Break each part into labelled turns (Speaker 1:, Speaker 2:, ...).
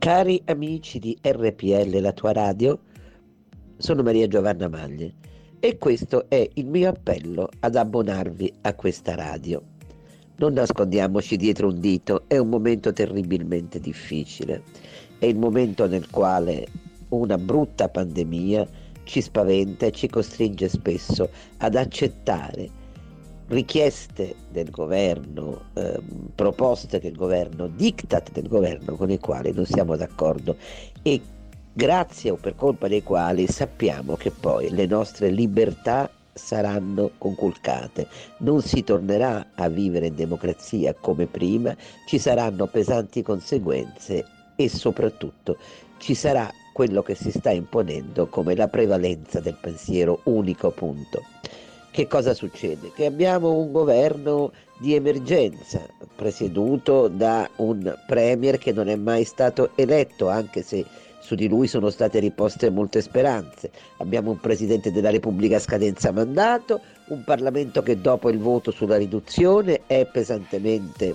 Speaker 1: Cari amici di RPL, la tua radio, sono Maria Giovanna Maglie e questo è il mio appello ad abbonarvi a questa radio. Non nascondiamoci dietro un dito, è un momento terribilmente difficile, è il momento nel quale una brutta pandemia ci spaventa e ci costringe spesso ad accettare richieste del governo, eh, proposte del governo, diktat del governo con i quali non siamo d'accordo e grazie o per colpa dei quali sappiamo che poi le nostre libertà saranno conculcate, non si tornerà a vivere in democrazia come prima, ci saranno pesanti conseguenze e soprattutto ci sarà quello che si sta imponendo come la prevalenza del pensiero unico punto che cosa succede? Che abbiamo un governo di emergenza presieduto da un premier che non è mai stato eletto, anche se su di lui sono state riposte molte speranze. Abbiamo un Presidente della Repubblica a scadenza mandato, un Parlamento che dopo il voto sulla riduzione è pesantemente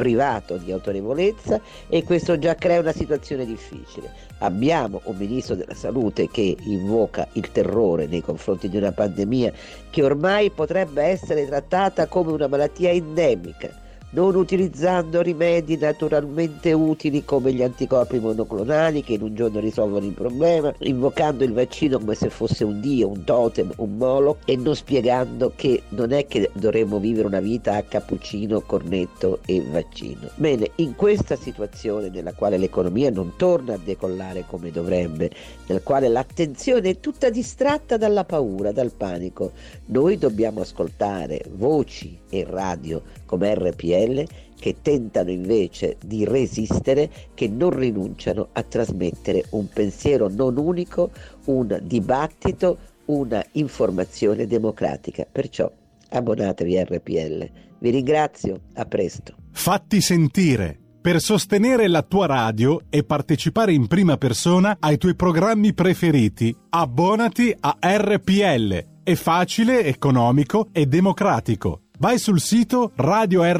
Speaker 1: privato di autorevolezza e questo già crea una situazione difficile. Abbiamo un ministro della salute che invoca il terrore nei confronti di una pandemia che ormai potrebbe essere trattata come una malattia endemica non utilizzando rimedi naturalmente utili come gli anticorpi monoclonali che in un giorno risolvono il problema, invocando il vaccino come se fosse un dio, un totem, un molo e non spiegando che non è che dovremmo vivere una vita a cappuccino, cornetto e vaccino. Bene, in questa situazione nella quale l'economia non torna a decollare come dovrebbe, nel quale l'attenzione è tutta distratta dalla paura, dal panico, noi dobbiamo ascoltare voci e radio come RPL che tentano invece di resistere, che non rinunciano a trasmettere un pensiero non unico, un dibattito, una informazione democratica. Perciò abbonatevi a RPL. Vi ringrazio, a presto.
Speaker 2: Fatti sentire. Per sostenere la tua radio e partecipare in prima persona ai tuoi programmi preferiti, abbonati a RPL. È facile, economico e democratico. Vai sul sito radiorpl.it,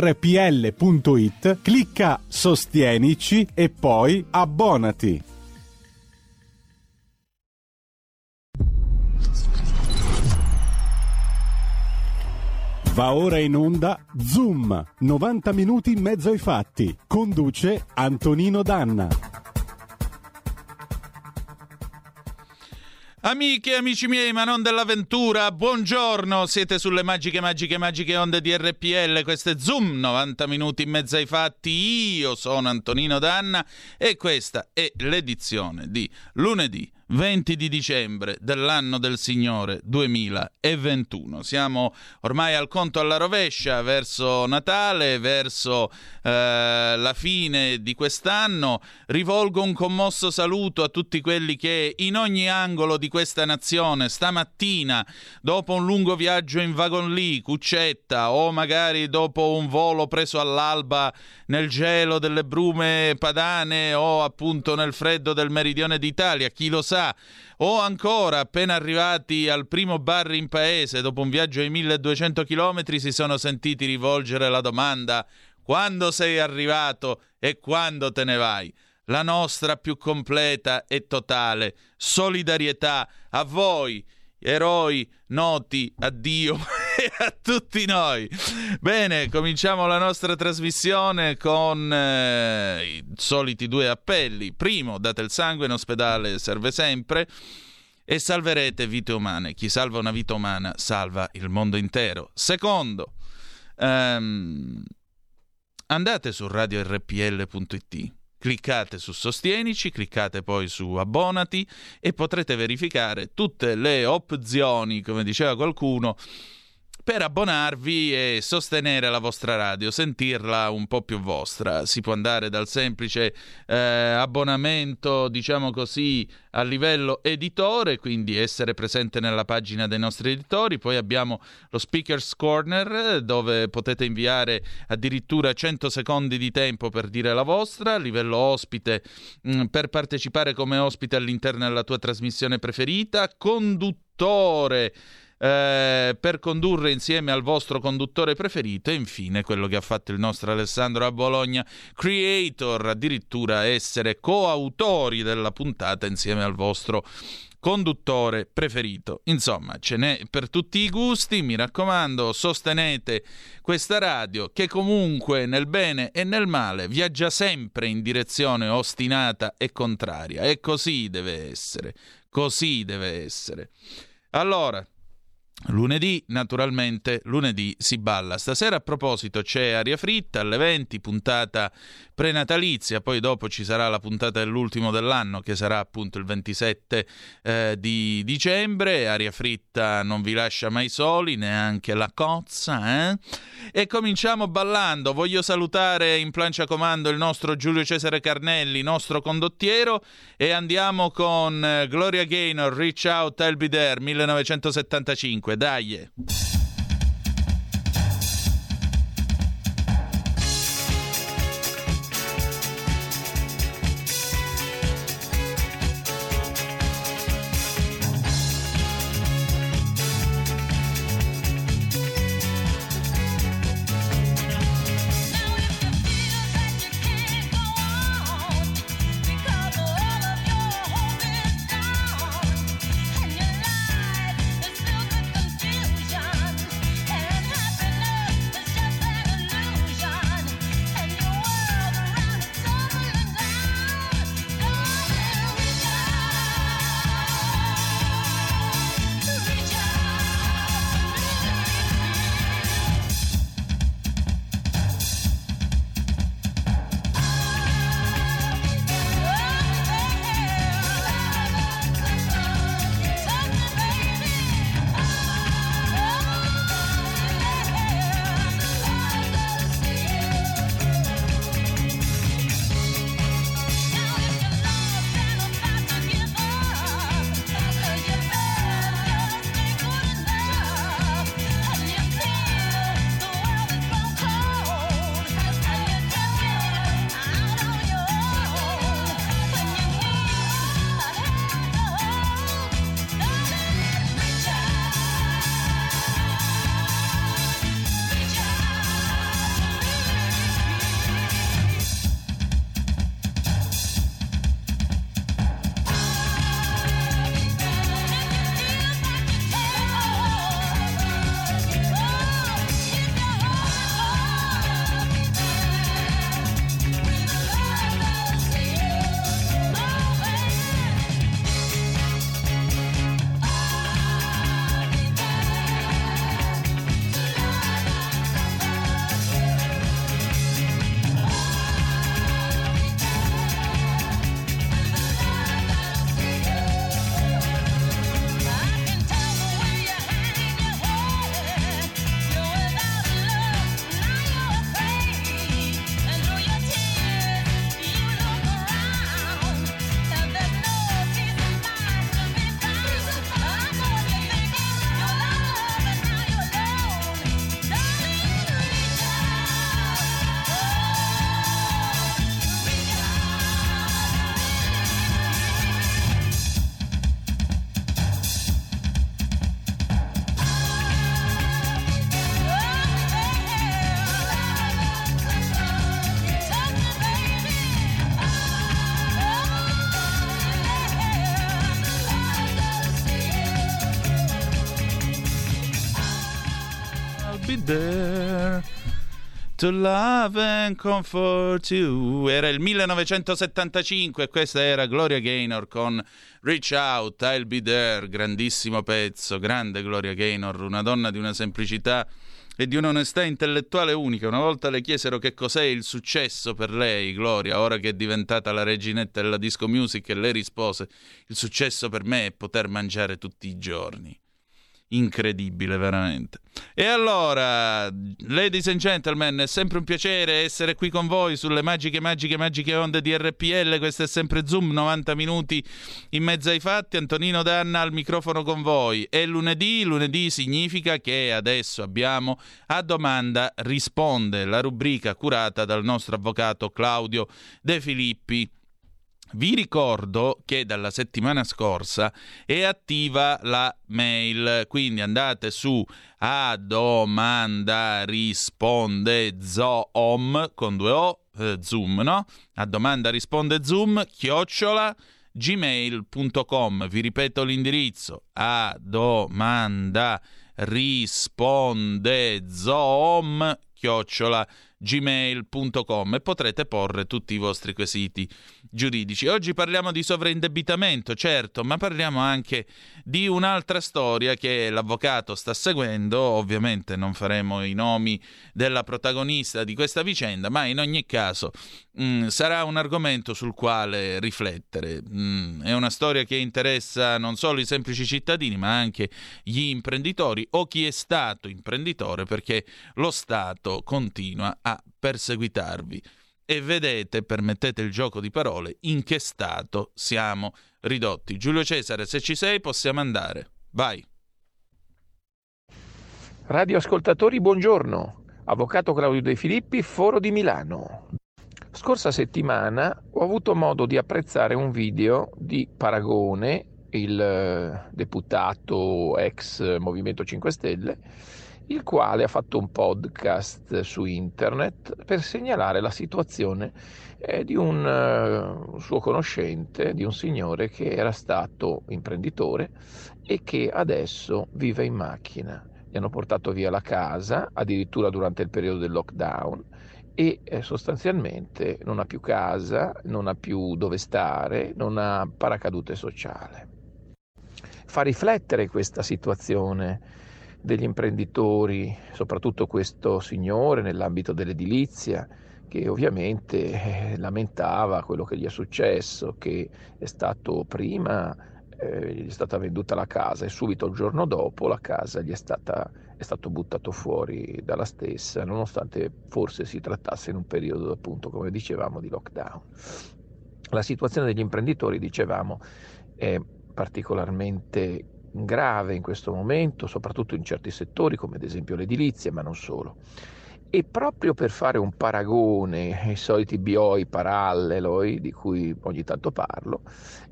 Speaker 2: clicca Sostienici e poi abbonati. Va ora in onda Zoom, 90 minuti in mezzo ai fatti. Conduce Antonino Danna.
Speaker 3: Amiche e amici miei, ma non dell'avventura, buongiorno, siete sulle magiche, magiche, magiche onde di RPL, questo è Zoom, 90 minuti in mezzo ai fatti, io sono Antonino Danna e questa è l'edizione di lunedì 20 di dicembre dell'anno del Signore 2021. Siamo ormai al conto alla rovescia verso Natale, verso eh, la fine di quest'anno. Rivolgo un commosso saluto a tutti quelli che in ogni angolo di questa nazione stamattina, dopo un lungo viaggio in wagon lì, cuccetta o magari dopo un volo preso all'alba nel gelo delle brume padane o appunto nel freddo del meridione d'Italia, chi lo sa, o ancora appena arrivati al primo bar in paese dopo un viaggio di 1200 km si sono sentiti rivolgere la domanda quando sei arrivato e quando te ne vai? La nostra più completa e totale solidarietà a voi eroi noti a Dio a tutti noi. Bene, cominciamo la nostra trasmissione con eh, i soliti due appelli. Primo, date il sangue in ospedale, serve sempre. E salverete vite umane. Chi salva una vita umana salva il mondo intero. Secondo, ehm, andate su radiorpl.it Cliccate su Sostienici, cliccate poi su Abbonati e potrete verificare tutte le opzioni, come diceva qualcuno, per abbonarvi e sostenere la vostra radio, sentirla un po' più vostra. Si può andare dal semplice eh, abbonamento, diciamo così, a livello editore, quindi essere presente nella pagina dei nostri editori. Poi abbiamo lo Speaker's Corner, dove potete inviare addirittura 100 secondi di tempo per dire la vostra. A livello ospite, mh, mm, per partecipare come ospite all'interno della tua trasmissione preferita. Conduttore eh, per condurre insieme al vostro conduttore preferito e infine quello che ha fatto il nostro Alessandro a Bologna, creator, addirittura essere coautori della puntata insieme al vostro conduttore preferito. Insomma, ce n'è per tutti i gusti, mi raccomando, sostenete questa radio che comunque nel bene e nel male viaggia sempre in direzione ostinata e contraria e così deve essere, così deve essere. Allora, Lunedì, naturalmente, lunedì si balla. Stasera a proposito c'è Aria Fritta alle 20, puntata prenatalizia, poi dopo ci sarà la puntata dell'ultimo dell'anno che sarà appunto il 27 eh, di dicembre. Aria Fritta non vi lascia mai soli, neanche la cozza. Eh? E cominciamo ballando. Voglio salutare in plancia comando il nostro Giulio Cesare Carnelli, nostro condottiero, e andiamo con eh, Gloria Gaynor, Reach Out, I'll Be There, 1975 comunque, dai! To love and comfort you. Era il 1975 e questa era Gloria Gaynor con Reach Out, I'll Be There, grandissimo pezzo, grande Gloria Gaynor, una donna di una semplicità e di un'onestà intellettuale unica. Una volta le chiesero che cos'è il successo per lei, Gloria, ora che è diventata la reginetta della disco music, e lei rispose: Il successo per me è poter mangiare tutti i giorni incredibile veramente. E allora, ladies and gentlemen, è sempre un piacere essere qui con voi sulle magiche, magiche, magiche onde di RPL. Questo è sempre Zoom, 90 minuti in mezzo ai fatti. Antonino Danna al microfono con voi. È lunedì, lunedì significa che adesso abbiamo a domanda risponde la rubrica curata dal nostro avvocato Claudio De Filippi Vi ricordo che dalla settimana scorsa è attiva la mail, quindi andate su a domanda risponde zoom con due o eh, zoom, no? A domanda risponde zoom chiocciola gmail.com. Vi ripeto l'indirizzo a domanda risponde zoom chiocciola gmail.com e potrete porre tutti i vostri quesiti giuridici. Oggi parliamo di sovraindebitamento, certo, ma parliamo anche di un'altra storia che l'avvocato sta seguendo. Ovviamente non faremo i nomi della protagonista di questa vicenda, ma in ogni caso mh, mm, sarà un argomento sul quale riflettere. Mh, mm, è una storia che interessa non solo i semplici cittadini, ma anche gli imprenditori o chi è stato imprenditore, perché lo Stato continua a perseguitarvi e vedete, permettete il gioco di parole, in che stato siamo ridotti. Giulio Cesare, se ci sei possiamo andare. Vai.
Speaker 4: Radioascoltatori, buongiorno. Avvocato Claudio De Filippi, Foro di Milano. Scorsa settimana ho avuto modo di apprezzare un video di Paragone, il eh, deputato ex Movimento 5 Stelle, il quale ha fatto un podcast su internet per segnalare la situazione eh, di un uh, suo conoscente, di un signore che era stato imprenditore e che adesso vive in macchina. Gli hanno portato via la casa, addirittura durante il periodo del lockdown, e eh, sostanzialmente non ha più casa, non ha più dove stare, non ha paracadute sociale. Fa riflettere questa situazione degli imprenditori, soprattutto questo signore nell'ambito dell'edilizia, che ovviamente eh, lamentava quello che gli è successo, che è stato prima, eh, gli è stata venduta la casa e subito il giorno dopo la casa gli è, stata, è stato buttato fuori dalla stessa, nonostante forse si trattasse in un periodo appunto, come dicevamo, di lockdown. La situazione degli imprenditori, dicevamo, è particolarmente grave in questo momento, soprattutto in certi settori come ad esempio l'edilizia, ma non solo. E proprio per fare un paragone ai soliti BOI paralleloi di cui ogni tanto parlo,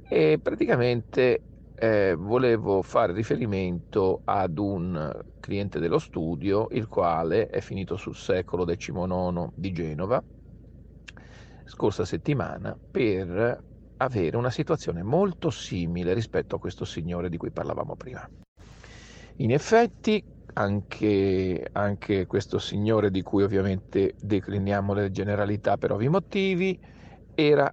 Speaker 4: eh, praticamente eh, volevo fare riferimento ad un cliente dello studio, il quale è finito sul secolo XIX di Genova, scorsa settimana, per avere una situazione molto simile rispetto a questo signore di cui parlavamo prima. In effetti anche, anche questo signore di cui ovviamente decliniamo le generalità per ovvi motivi era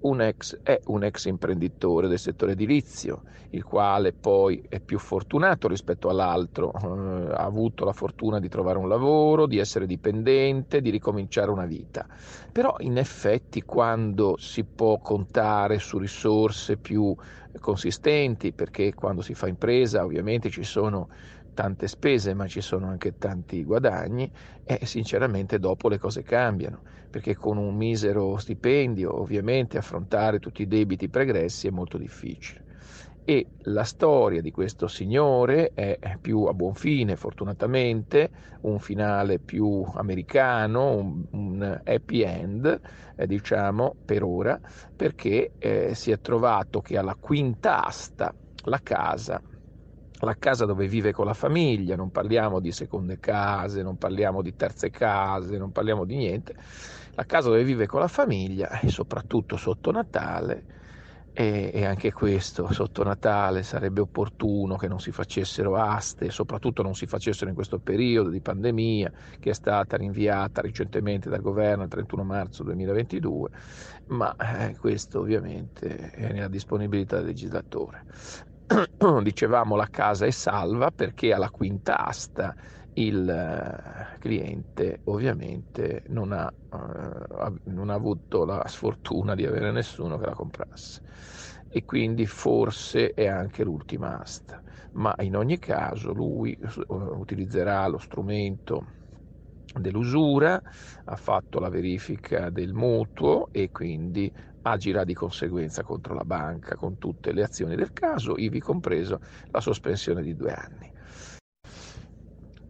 Speaker 4: un ex, è un ex imprenditore del settore edilizio, il quale poi è più fortunato rispetto all'altro, eh, ha avuto la fortuna di trovare un lavoro, di essere dipendente, di ricominciare una vita. Però in effetti quando si può contare su risorse più consistenti, perché quando si fa impresa ovviamente ci sono tante spese ma ci sono anche tanti guadagni e sinceramente dopo le cose cambiano perché con un misero stipendio ovviamente affrontare tutti i debiti pregressi è molto difficile. E la storia di questo signore è più a buon fine fortunatamente un finale più americano un, un happy end eh, diciamo per ora perché eh, si è trovato che alla quinta asta la casa la casa dove vive con la famiglia, non parliamo di seconde case, non parliamo di terze case, non parliamo di niente, la casa dove vive con la famiglia e soprattutto sotto Natale e, e, anche questo sotto Natale sarebbe opportuno che non si facessero aste, soprattutto non si facessero in questo periodo di pandemia che è stata rinviata recentemente dal governo il 31 marzo 2022, ma eh, questo ovviamente è nella disponibilità del legislatore. dicevamo la casa è salva perché alla quinta asta il eh, cliente ovviamente non ha, uh, non ha, avuto la sfortuna di avere nessuno che la comprasse. E quindi forse è anche l'ultima asta. Ma in ogni caso lui uh, utilizzerà lo strumento dell'usura ha fatto la verifica del mutuo e quindi agirà di conseguenza contro la banca con tutte le azioni del caso, ivi compreso la sospensione di due anni.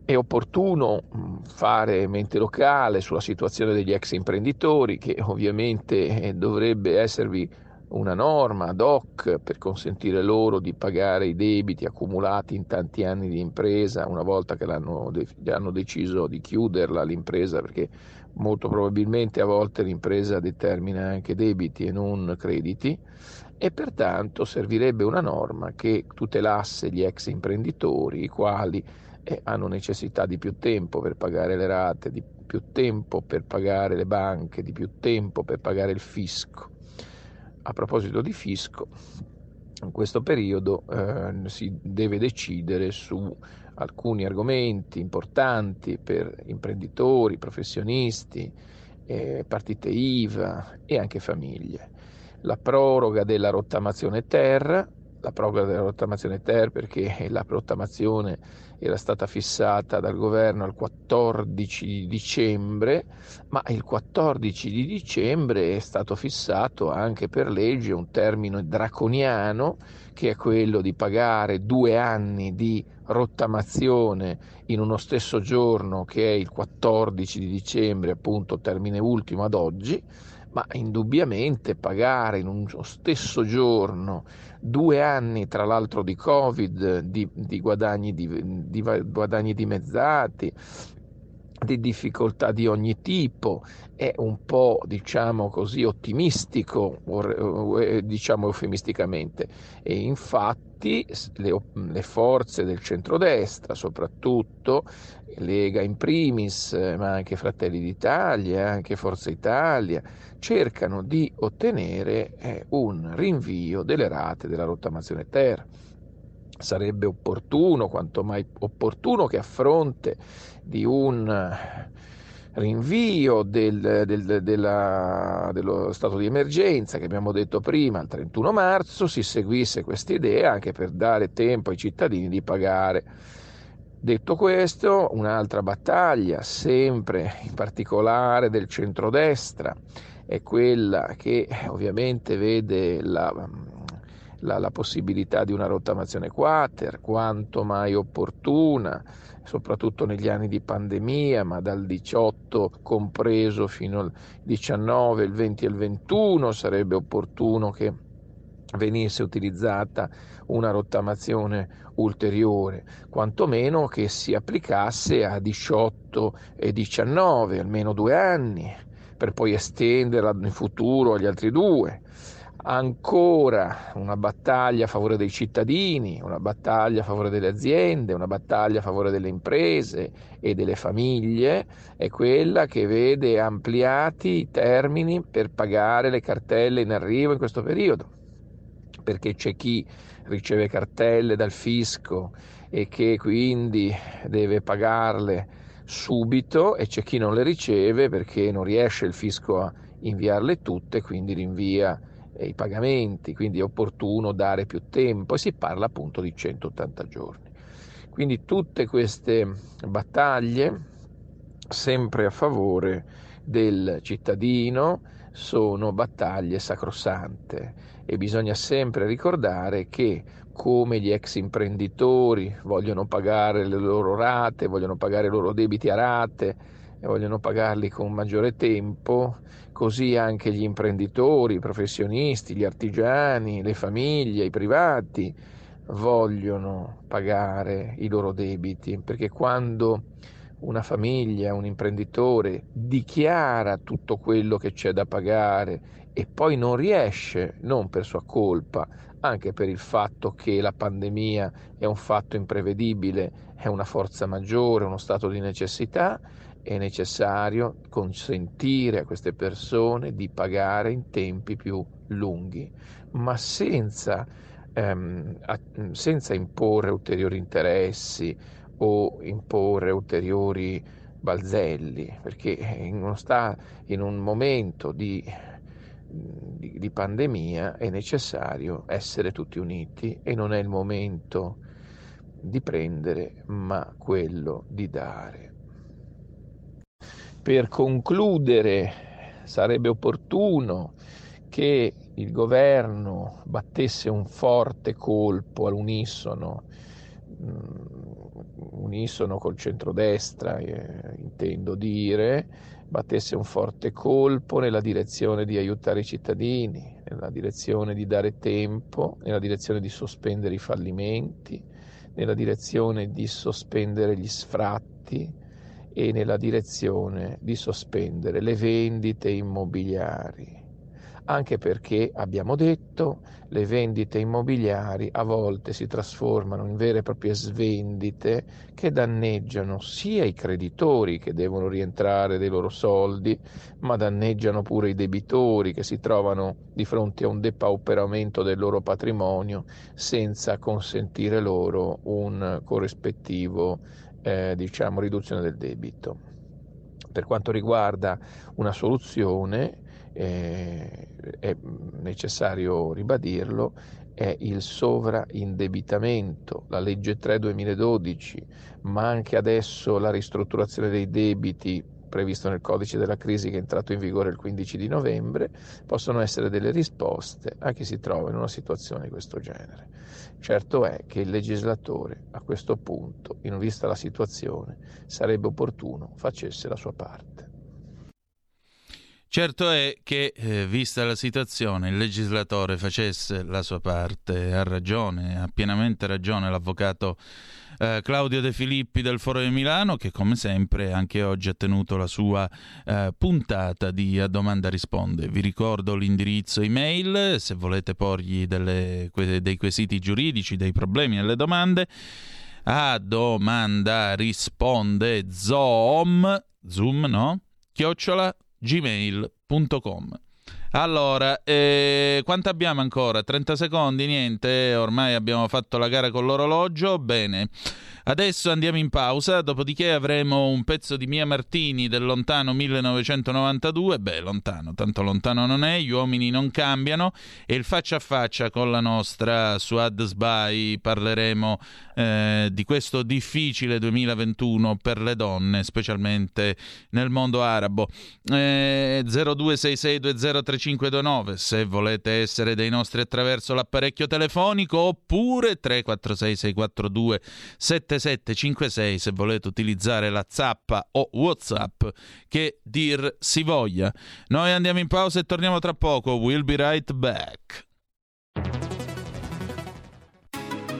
Speaker 4: È opportuno mm, fare mente locale sulla situazione degli ex imprenditori che ovviamente eh, dovrebbe esservi una norma ad hoc per consentire loro di pagare i debiti accumulati in tanti anni di impresa una volta che l'hanno, hanno deciso di chiuderla l'impresa perché molto probabilmente a volte l'impresa determina anche debiti e non crediti e pertanto servirebbe una norma che tutelasse gli ex imprenditori i quali eh, hanno necessità di più tempo per pagare le rate, di più tempo per pagare le banche, di più tempo per pagare il fisco. A proposito di fisco, in questo periodo eh, si deve decidere su alcuni argomenti importanti per imprenditori, professionisti, eh, partite IVA e anche famiglie. La proroga della rottamazione ter, la proroga della rottamazione ter perché la rottamazione era stata fissata dal governo al 14 di dicembre, ma il 14 di dicembre è stato fissato anche per legge un termine draconiano che è quello di pagare due anni di rottamazione in uno stesso giorno che è il 14 di dicembre, appunto termine ultimo ad oggi, ma indubbiamente pagare in uno stesso giorno due anni, tra l'altro di Covid, di, di, guadagni, di, di guadagni dimezzati, di difficoltà di ogni tipo, è un po' diciamo così ottimistico, diciamo eufemisticamente, e infatti le, le forze del centrodestra, soprattutto Lega in primis, ma anche Fratelli d'Italia, anche Forza Italia, cercano di ottenere eh, un rinvio delle rate della rottamazione ter. Sarebbe opportuno, quanto mai opportuno, che a fronte di un rinvio del, del, della, dello stato di emergenza che abbiamo detto prima, al 31 marzo, si seguisse questa idea anche per dare tempo ai cittadini di pagare. Detto questo, un'altra battaglia, sempre in particolare del centrodestra, è quella che ovviamente vede la, la, la possibilità di una rottamazione quater, quanto mai opportuna, soprattutto negli anni di pandemia, ma dal 18 compreso fino al 19, il 20 e il 21 sarebbe opportuno che venisse utilizzata una rottamazione ulteriore, quantomeno che si applicasse a 18 e 19, almeno due anni, per poi estenderla in futuro agli altri due. Ancora una battaglia a favore dei cittadini, una battaglia a favore delle aziende, una battaglia a favore delle imprese e delle famiglie è quella che vede ampliati i termini per pagare le cartelle in arrivo in questo periodo. Perché c'è chi riceve cartelle dal fisco e che quindi deve pagarle subito e c'è chi non le riceve perché non riesce il fisco a inviarle tutte, quindi rinvia i pagamenti, quindi è opportuno dare più tempo e si parla appunto di 180 giorni. Quindi tutte queste battaglie sempre a favore del cittadino sono battaglie sacrosante e bisogna sempre ricordare che come gli ex imprenditori vogliono pagare le loro rate, vogliono pagare i loro debiti a rate e vogliono pagarli con maggiore tempo, così anche gli imprenditori, i professionisti, gli artigiani, le famiglie, i privati vogliono pagare i loro debiti, perché quando una famiglia, un imprenditore dichiara tutto quello che c'è da pagare e poi non riesce, non per sua colpa, anche per il fatto che la pandemia è un fatto imprevedibile, è una forza maggiore, uno stato di necessità, è necessario consentire a queste persone di pagare in tempi più lunghi, ma senza, ehm, senza imporre ulteriori interessi o imporre ulteriori balzelli, perché sta, in un momento di di, di pandemia è necessario essere tutti uniti e non è il momento di prendere, ma quello di dare. Per concludere, sarebbe opportuno che il governo battesse un forte colpo all'unisono, mm, unisono col centrodestra, eh, intendo dire, battesse un forte colpo nella direzione di aiutare i cittadini, nella direzione di dare tempo, nella direzione di sospendere i fallimenti, nella direzione di sospendere gli sfratti e nella direzione di sospendere le vendite immobiliari. Anche perché, abbiamo detto, le vendite immobiliari a volte si trasformano in vere e proprie svendite che danneggiano sia i creditori che devono rientrare dei loro soldi, ma danneggiano pure i debitori che si trovano di fronte a un depauperamento del loro patrimonio senza consentire loro un corrispettivo eh, diciamo, riduzione del debito. Per quanto riguarda una soluzione, eh, è necessario ribadirlo, è il sovraindebitamento, la legge 3 2012, ma anche adesso la ristrutturazione dei debiti previsto nel codice della crisi che è entrato in vigore il 15 di novembre, possono essere delle risposte a chi si trova in una situazione di questo genere. Certo è che il legislatore a questo punto, in vista la situazione, sarebbe opportuno facesse la sua parte.
Speaker 3: Certo è che, eh, vista la situazione, il legislatore facesse la sua parte. Ha ragione, ha pienamente ragione l'avvocato eh, Claudio De Filippi del Foro di Milano, che come sempre anche oggi ha tenuto la sua eh, puntata di A Domanda Risponde. Vi ricordo l'indirizzo email, se volete porgli delle, dei quesiti giuridici, dei problemi e le domande. A domanda risponde zoom, zoom no? Chiocciola gmail.com. Allora, eh, quanto abbiamo ancora? 30 secondi? Niente, ormai abbiamo fatto la gara con l'orologio. Bene. Adesso andiamo in pausa, dopodiché avremo un pezzo di Mia Martini del lontano 1992. Beh, lontano, tanto lontano non è, gli uomini non cambiano. E il faccia a faccia con la nostra Suad Sbai parleremo eh, di questo difficile 2021 per le donne, specialmente nel mondo arabo. Eh, 0266203529 se volete essere dei nostri attraverso l'apparecchio telefonico oppure 346 642 7756 se volete utilizzare la zappa o Whatsapp che dir si voglia. Noi andiamo in pausa e torniamo tra poco. We'll be right back.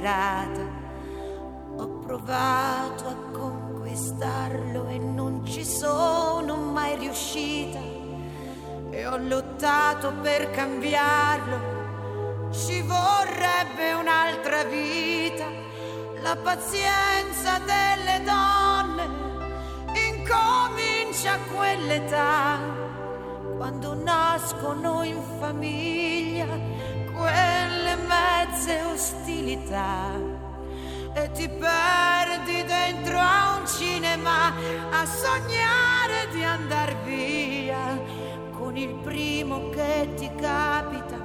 Speaker 5: Sgangherata. Ho provato a conquistarlo e non ci sono mai riuscita e ho lottato per cambiarlo. Ci vorrebbe un'altra vita la pazienza delle donne incomincia a quell'età, quando nascono in famiglia quelle mezze ostilità e ti perdi dentro a un cinema a sognare di andar via con il primo che ti capita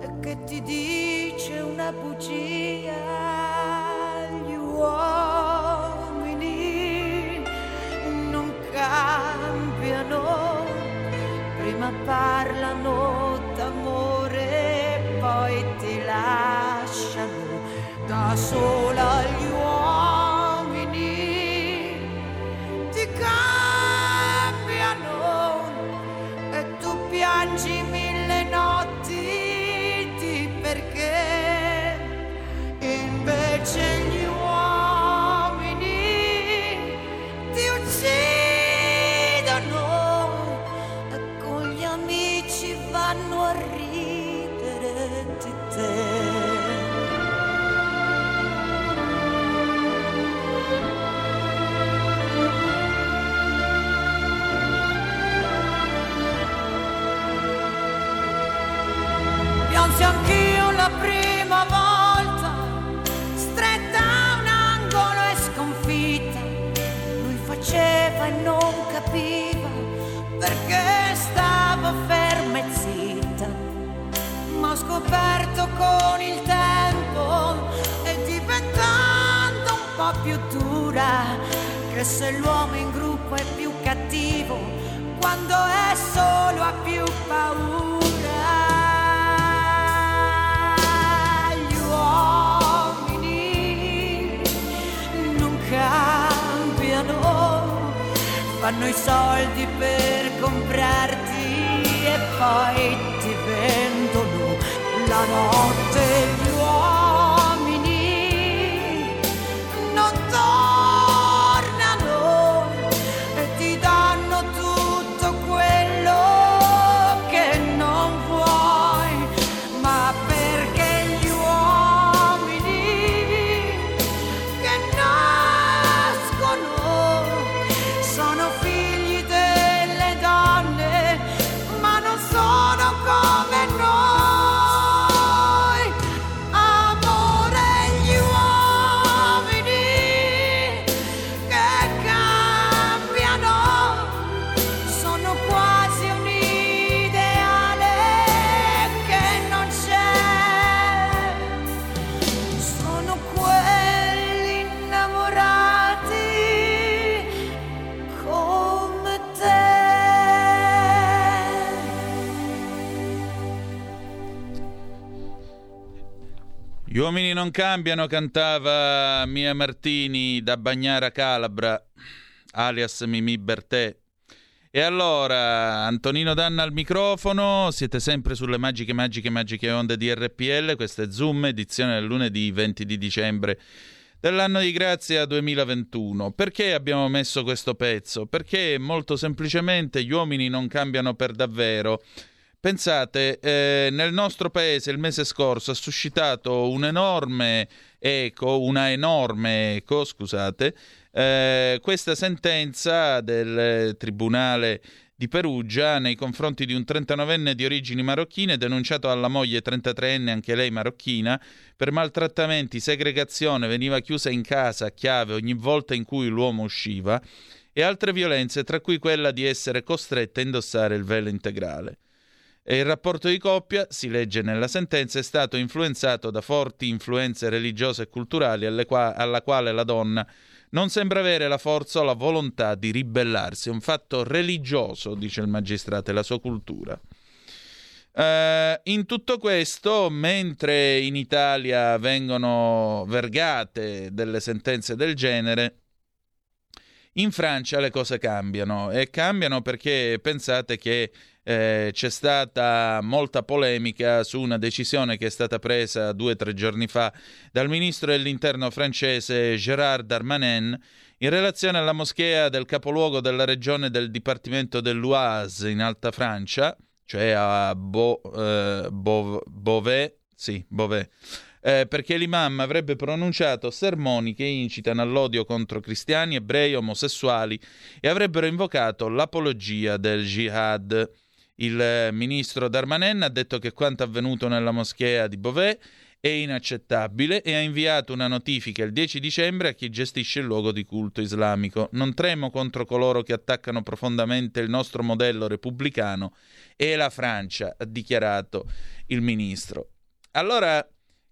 Speaker 5: e che ti dice una bugia. Gli uomini non cambiano, prima parlano d'amore, poi scoperto con il tempo e diventando un po' più dura che se l'uomo in gruppo è più cattivo quando è solo ha più paura. Gli uomini non cambiano, fanno i soldi per comprarti e poi ti la notte. Gli uomini non cambiano,
Speaker 3: cantava Mia Martini da Bagnara Calabra, alias Mimì Bertè. E allora, Antonino Danna al microfono, siete sempre sulle magiche, magiche, magiche onde di RPL, questa è Zoom, edizione del lunedì 20 di dicembre dell'anno di grazia 2021. Perché abbiamo messo questo pezzo? Perché molto semplicemente gli uomini non cambiano per davvero. Pensate, eh, nel nostro paese il mese scorso ha suscitato un enorme eco, una enorme eco, scusate, eh, questa sentenza del Tribunale di Perugia nei confronti di un 39enne di origini marocchine denunciato alla moglie 33enne, anche lei marocchina, per maltrattamenti, segregazione, veniva chiusa in casa a chiave ogni volta in cui l'uomo usciva e altre violenze, tra cui quella di essere costretta a indossare il velo integrale. E il rapporto di coppia, si legge nella sentenza, è stato influenzato da forti influenze religiose e culturali qua- alla quale la donna non sembra avere la forza o la volontà di ribellarsi. È un fatto religioso, dice il magistrato, è la sua cultura. Eh, in tutto questo, mentre in Italia vengono vergate delle sentenze del genere, in Francia le cose cambiano e cambiano perché pensate che eh, c'è stata molta polemica su una decisione che è stata presa due o tre giorni fa dal ministro dell'interno francese Gérard Darmanin in relazione alla moschea del capoluogo della regione del dipartimento dell'Oise in Alta Francia, cioè a Bo, eh, Bo, Beauvais, sì, Beauvais eh, perché l'imam avrebbe pronunciato sermoni che incitano all'odio contro cristiani, ebrei, omosessuali e avrebbero invocato l'apologia del jihad. Il ministro Darmanin ha detto che quanto avvenuto nella moschea di Beauvais è inaccettabile e ha inviato una notifica il 10 dicembre a chi gestisce il luogo di culto islamico. Non tremo contro coloro che attaccano profondamente il nostro modello repubblicano e la Francia, ha dichiarato il ministro. Allora,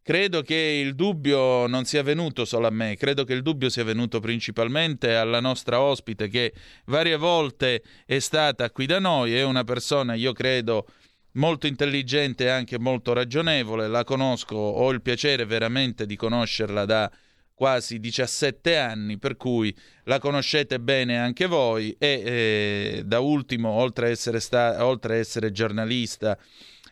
Speaker 3: Credo che il dubbio non sia venuto solo a me, credo che il dubbio sia venuto principalmente alla nostra ospite che varie volte è stata qui da noi, è una persona, io credo, molto intelligente e anche molto ragionevole, la conosco, ho il piacere veramente di conoscerla da quasi 17 anni, per cui la conoscete bene anche voi e eh, da ultimo, oltre a essere, sta- oltre a essere giornalista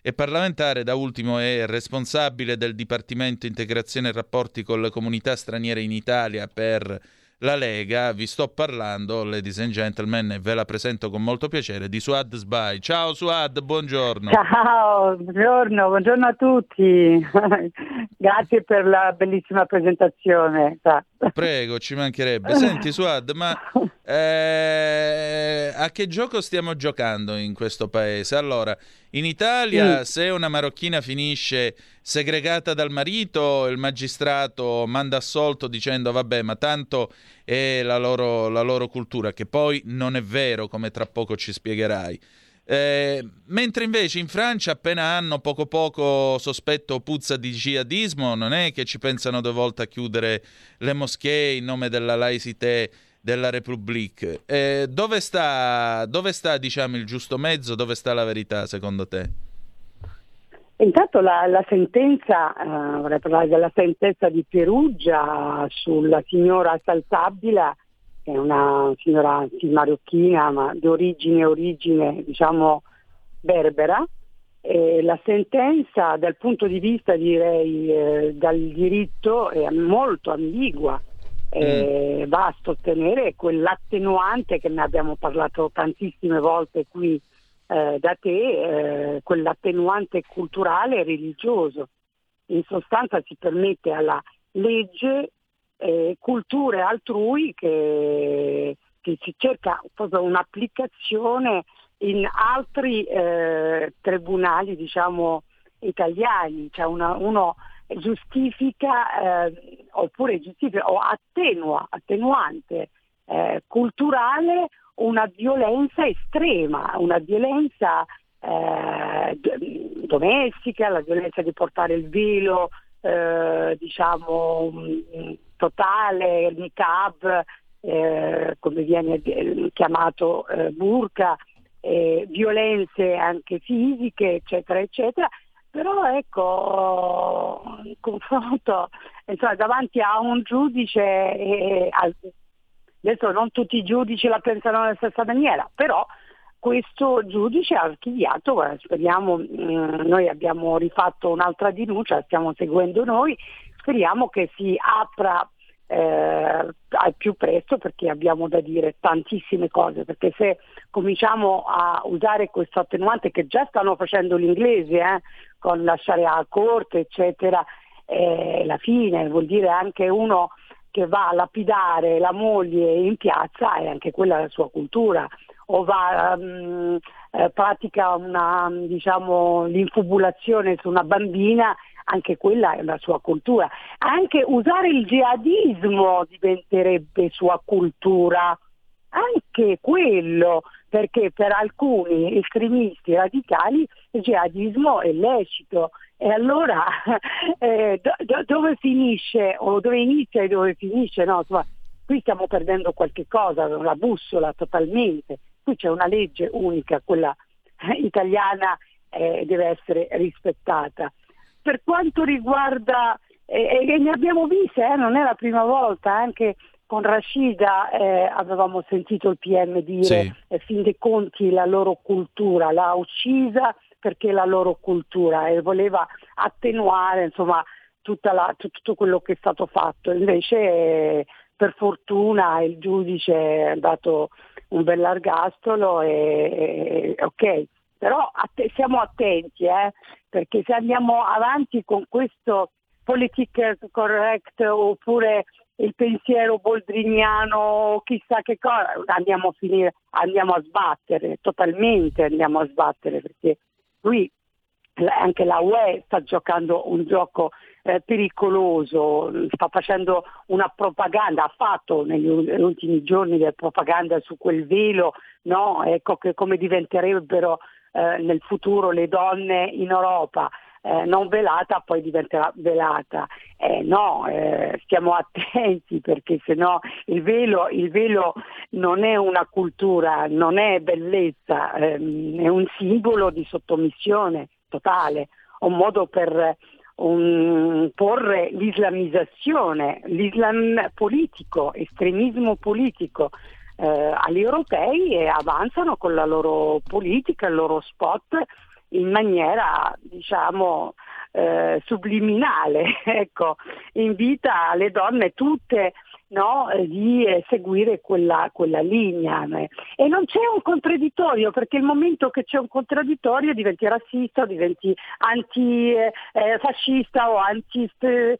Speaker 3: e parlamentare, da ultimo è responsabile del Dipartimento Integrazione e Rapporti con le comunità straniere in Italia per la Lega, vi sto parlando, ladies and gentlemen, e ve la presento con molto piacere, di Suad Sbai. Ciao Suad, buongiorno.
Speaker 6: Ciao, buongiorno, buongiorno a tutti. Grazie per la bellissima presentazione.
Speaker 3: Prego, ci mancherebbe. Senti Suad, ma eh, a che gioco stiamo giocando in questo paese? Allora, in Italia, sì. se una marocchina finisce segregata dal marito, il magistrato manda assolto dicendo vabbè, ma tanto è la loro, la loro cultura, che poi non è vero, come tra poco ci spiegherai. Eh, mentre invece in Francia appena hanno poco poco sospetto puzza di jihadismo, non è che ci pensano due volte a chiudere le moschee in nome della laicità della Repubblica. Eh, dove sta, dove sta diciamo, il giusto mezzo? Dove sta la verità secondo te?
Speaker 6: Intanto la, la sentenza, eh, vorrei parlare della sentenza di Perugia sulla signora Saltabila, che è una signora sì, marocchina ma di origine, origine diciamo berbera. E la sentenza dal punto di vista direi eh, dal diritto è molto ambigua eh, va a sostenere quell'attenuante che ne abbiamo parlato tantissime volte qui eh, da te, eh, quell'attenuante culturale e religioso. In sostanza si permette alla legge eh, culture altrui che, che si cerca un'applicazione in altri eh, tribunali diciamo, italiani, cioè una, uno giustifica eh, oppure giustifica o attenua, attenuante eh, culturale una violenza estrema, una violenza eh, domestica, la violenza di portare il velo eh, diciamo mm, totale, il niqab, eh, come viene chiamato eh, burka, violenze anche fisiche, eccetera, eccetera. Però ecco, il confronto insomma, davanti a un giudice, e, adesso non tutti i giudici la pensano nella stessa maniera, però questo giudice ha archiviato, speriamo, mm, noi abbiamo rifatto un'altra denuncia, stiamo seguendo noi, speriamo che si apra eh, al più presto perché abbiamo da dire tantissime cose, perché se cominciamo a usare questo attenuante che già stanno facendo l'inglese eh, con lasciare a corte eccetera, eh, la fine vuol dire anche uno che va a lapidare la moglie in piazza e anche quella è la sua cultura o va, um, eh, pratica una, diciamo, l'infubulazione su una bambina anche quella è la sua cultura. Anche usare il jihadismo diventerebbe sua cultura, anche quello, perché per alcuni estremisti radicali il jihadismo è lecito. E allora eh, do, dove finisce o dove inizia e dove finisce? No, insomma, qui stiamo perdendo qualche cosa, la bussola totalmente. Qui c'è una legge unica, quella italiana eh, deve essere rispettata per quanto riguarda, eh, e ne abbiamo viste, eh, non è la prima volta, anche con Rashida eh, avevamo sentito il PM dire sì. eh, fin dei conti la loro cultura, l'ha uccisa perché la loro cultura e voleva attenuare insomma, la, tutto quello che è stato fatto. Invece eh, per fortuna il giudice ha dato un bel largastolo e, e ok, però att- siamo attenti eh, perché se andiamo avanti con questo politic correct oppure il pensiero boldriniano, chissà che cosa, andiamo a finire, andiamo a sbattere, totalmente andiamo a sbattere, perché qui anche la UE sta giocando un gioco eh, pericoloso, sta facendo una propaganda, ha fatto negli ultimi giorni della propaganda su quel velo, no? ecco come diventerebbero eh, nel futuro le donne in Europa, eh, non velata poi diventerà velata. Eh, no, eh, stiamo attenti perché se no il velo, il velo non è una cultura, non è bellezza, ehm, è un simbolo di sottomissione totale, un modo per un, porre l'islamizzazione, l'islam politico, estremismo politico eh, agli europei e avanzano con la loro politica, il loro spot in maniera diciamo eh, subliminale, ecco, invita le donne tutte no, di eh, seguire quella, quella linea. E non c'è un contraddittorio, perché il momento che c'è un contraddittorio diventi razzista diventi antifascista eh, o anti eh,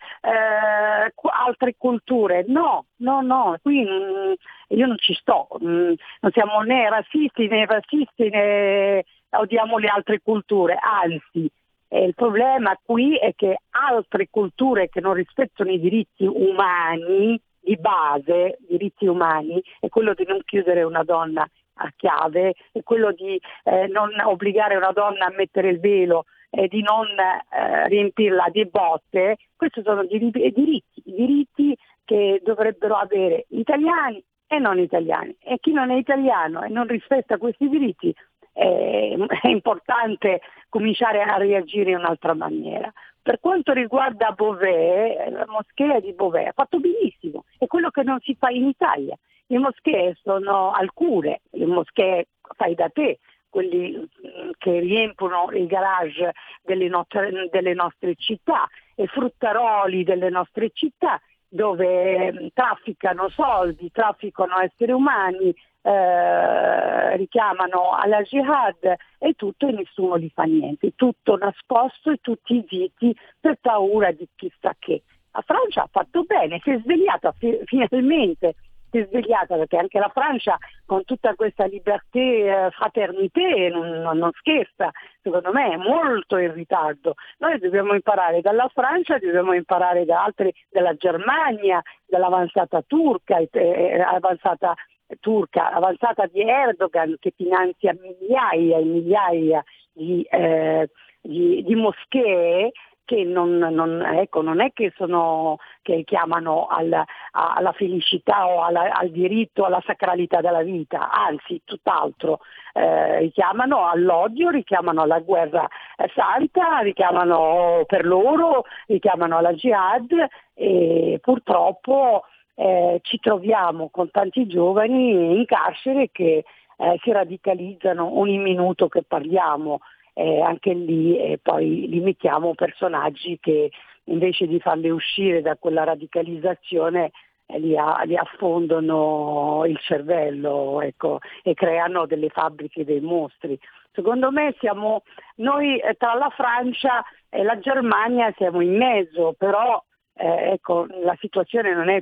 Speaker 6: altre culture. No, no, no, qui mm, io non ci sto, mm, non siamo né razzisti né razzisti né odiamo le altre culture, anzi. il problema qui è che altre culture che non rispettano i diritti umani di base, diritti umani, è quello di non chiudere una donna a chiave, è quello di eh, non obbligare una donna a mettere il velo e di non eh, riempirla di botte, questi sono diritti, diritti, diritti che dovrebbero avere italiani e non italiani. E chi non è italiano e non rispetta questi diritti è, importante cominciare a reagire in un'altra maniera. Per quanto riguarda Beauvais, la moschea di Beauvais ha fatto benissimo, è quello che non si fa in Italia. Le moschee sono alcune, le moschee fai da te, quelli mm, che riempiono i garage delle nostre, delle nostre città, e fruttaroli delle nostre città, dove mm, trafficano soldi, trafficano esseri umani, eh, richiamano alla jihad e tutto e nessuno gli fa niente, tutto nascosto e tutti zitti per paura di chissà che. La Francia ha fatto bene, si è svegliata fi- finalmente, si è svegliata perché anche la Francia con tutta questa libertà, eh, fraternité non, non, non, scherza, secondo me è molto in ritardo. Noi dobbiamo imparare dalla Francia, dobbiamo imparare da altri, dalla Germania, dall'avanzata turca, eh, avanzata turca avanzata di Erdogan che finanzia migliaia e migliaia di, eh, di, di moschee che non, non, ecco, non, è che, sono, che chiamano alla, alla felicità o alla, al diritto, alla sacralità della vita, anzi tutt'altro, eh, richiamano all'odio, richiamano alla guerra santa, richiamano per loro, richiamano alla jihad e purtroppo eh, ci troviamo con tanti giovani in carcere che eh, si radicalizzano ogni minuto che parliamo, eh, anche lì poi li mettiamo personaggi che invece di farli uscire da quella radicalizzazione eh, li, a, li, affondano il cervello ecco, e creano delle fabbriche dei mostri. Secondo me siamo noi eh, tra la Francia e la Germania siamo in mezzo, però eh, ecco, la situazione non è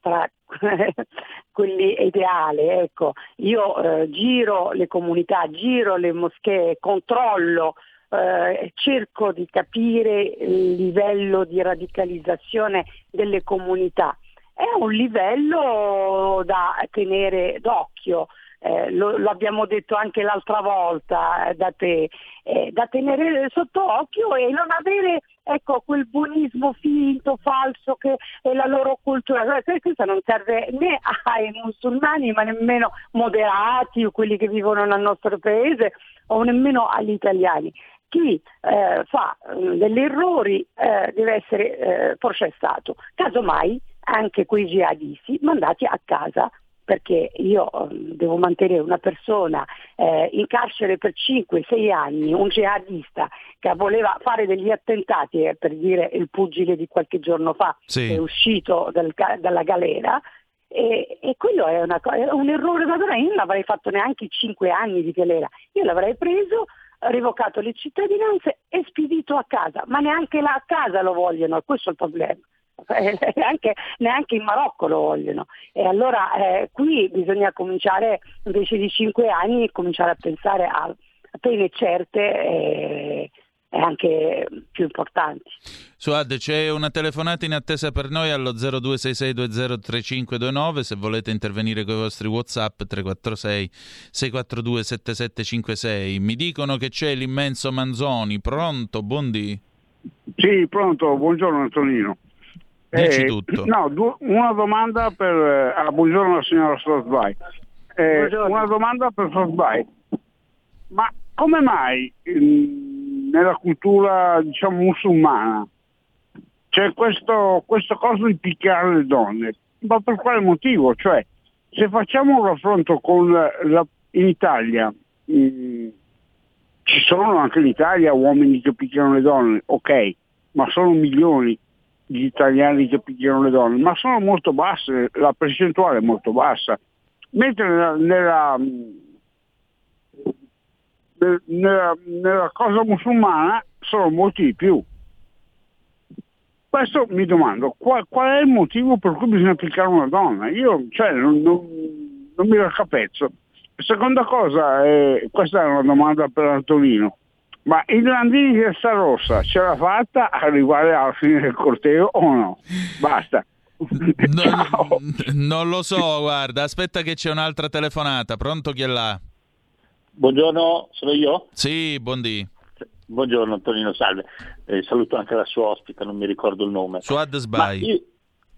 Speaker 6: tra quelli ideale. Ecco. Io eh, giro le comunità, giro le moschee, controllo, eh, cerco di capire il livello di radicalizzazione delle comunità. È un livello da tenere d'occhio. Eh, lo, lo, abbiamo detto anche l'altra volta eh, da te, eh, da tenere sotto occhio e non avere ecco, quel buonismo finto, falso che è la loro cultura. Questo non serve né ai musulmani ma nemmeno moderati o quelli che vivono nel nostro paese o nemmeno agli italiani. Chi eh, fa eh, degli errori eh, deve essere eh, processato, casomai anche quei jihadisti mandati a casa perché io ehm, devo mantenere una persona eh, in carcere per 5-6 anni, un jihadista che voleva fare degli attentati, eh, per dire il pugile di qualche giorno fa, sì. è uscito dal, dalla galera, e, e, quello è, una, è, un errore me, io non avrei fatto neanche 5 anni di galera, io l'avrei preso, revocato le cittadinanze e spedito a casa, ma neanche là a casa lo vogliono, questo è il problema. neanche, neanche, in Marocco lo vogliono. E allora eh, qui bisogna cominciare, invece di 5 anni, cominciare a pensare a, a pene certe e, e, anche più importanti.
Speaker 3: Suad, c'è una telefonata in attesa per noi allo 0266203529 se volete intervenire con i vostri Whatsapp 346 642 7756. Mi dicono che c'è l'immenso Manzoni, pronto, buondì.
Speaker 7: Sì, pronto, buongiorno Antonino.
Speaker 3: Dici
Speaker 7: Eh,
Speaker 3: tutto.
Speaker 7: No, du- una domanda per... eh, ah, buongiorno alla signora Strasby. Eh, una domanda per Strasby. Ma come mai mm, nella cultura, diciamo, musulmana c'è questo, questo coso di picchiare le donne? Ma per quale motivo? Cioè, se facciamo un raffronto con la- la- in Italia, mm, ci sono anche in Italia uomini che picchiano le donne, ok, ma sono milioni di italiani che picchiano le donne, ma sono molto basse, la percentuale è molto bassa. Mentre nella, nella, nel- nella- nella cosa musulmana sono molti di più. Questo mi domando, qual, qual è il motivo per cui bisogna piccare una donna? Io cioè, non, non- non mi raccapezzo. Seconda cosa, eh, questa è una domanda per Antonino, ma il Landini di Testa Rossa ce l'ha fatta a arrivare alla fine del corteo o no? Basta. Ciao.
Speaker 3: Non lo so, guarda, aspetta che c'è un'altra telefonata. Pronto chi è là?
Speaker 8: Buongiorno, sono io?
Speaker 3: Sì, buondì.
Speaker 8: Buongiorno Antonino, salve. Eh, saluto anche la sua ospite, non mi ricordo il nome.
Speaker 3: Suad Sbai.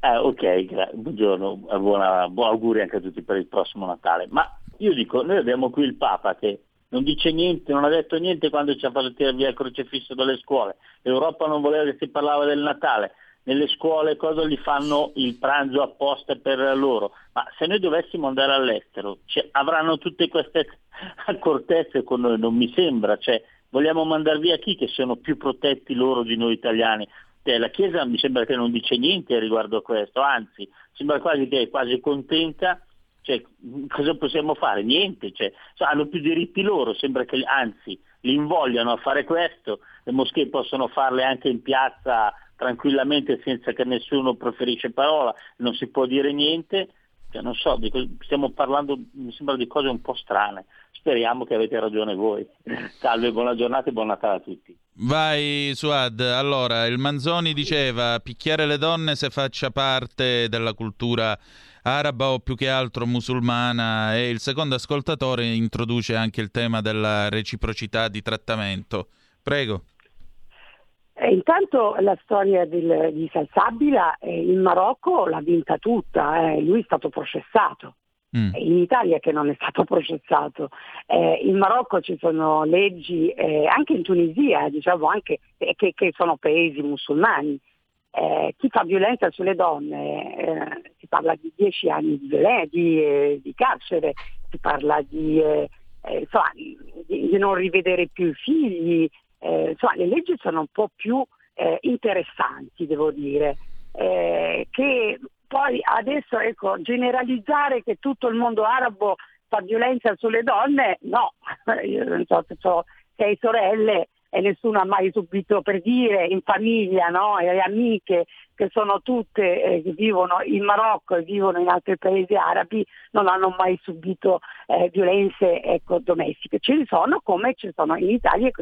Speaker 8: eh, ok, gra- buongiorno, buona, buon auguri anche a tutti per il prossimo Natale. Ma io dico, noi abbiamo qui il Papa che non dice niente, non ha detto niente quando ci ha fatto tirare via il crocefisso dalle scuole. L'Europa non voleva che si parlava del Natale. Nelle scuole cosa gli fanno il pranzo apposta per loro? Ma se noi dovessimo andare all'estero, ci- avranno tutte queste accortezze con noi, non mi sembra. Cioè, vogliamo mandare via chi che sono più protetti loro di noi italiani? Cioè, la Chiesa mi sembra che non dice niente riguardo a questo, anzi, sembra quasi che è quasi contenta. Cioè, cosa possiamo fare? Niente, cioè, hanno più diritti loro, sembra che anzi li invogliano a fare questo, le moschee possono farle anche in piazza tranquillamente senza che nessuno preferisce parola, non si può dire niente, Cioè, non so, stiamo parlando, mi sembra di cose un po' strane, speriamo che avete ragione voi. Salve, buona giornata e buon Natale a tutti.
Speaker 3: Vai, Suad. Allora, il Manzoni diceva picchiare le donne se faccia parte della cultura araba o più che altro musulmana e il secondo ascoltatore introduce anche il tema della reciprocità di trattamento. Prego.
Speaker 6: Eh, intanto la storia del- di Salsabila eh, in Marocco l'ha vinta tutta, eh, lui è stato processato.
Speaker 3: Mm.
Speaker 6: In Italia che non è stato processato. Eh, in Marocco ci sono leggi, eh, anche in Tunisia, diciamo anche, eh, che, che sono paesi musulmani. Eh, chi fa violenza sulle donne, eh, si parla di 10 anni di, violen- di, eh, di carcere, si parla di, eh, eh, insomma, di- non rivedere più i figli, eh, insomma, le leggi sono un po' più interessanti, devo dire, che poi adesso ecco, generalizzare che tutto il mondo arabo fa violenza sulle donne, no, io non so se ho sei sorelle e nessuno ha mai subito per dire in famiglia, no? e amiche che sono tutte eh, che vivono in Marocco e vivono in altri paesi arabi non hanno mai subito eh, violenze ecco, domestiche. Ce ne sono come ci sono in Italia e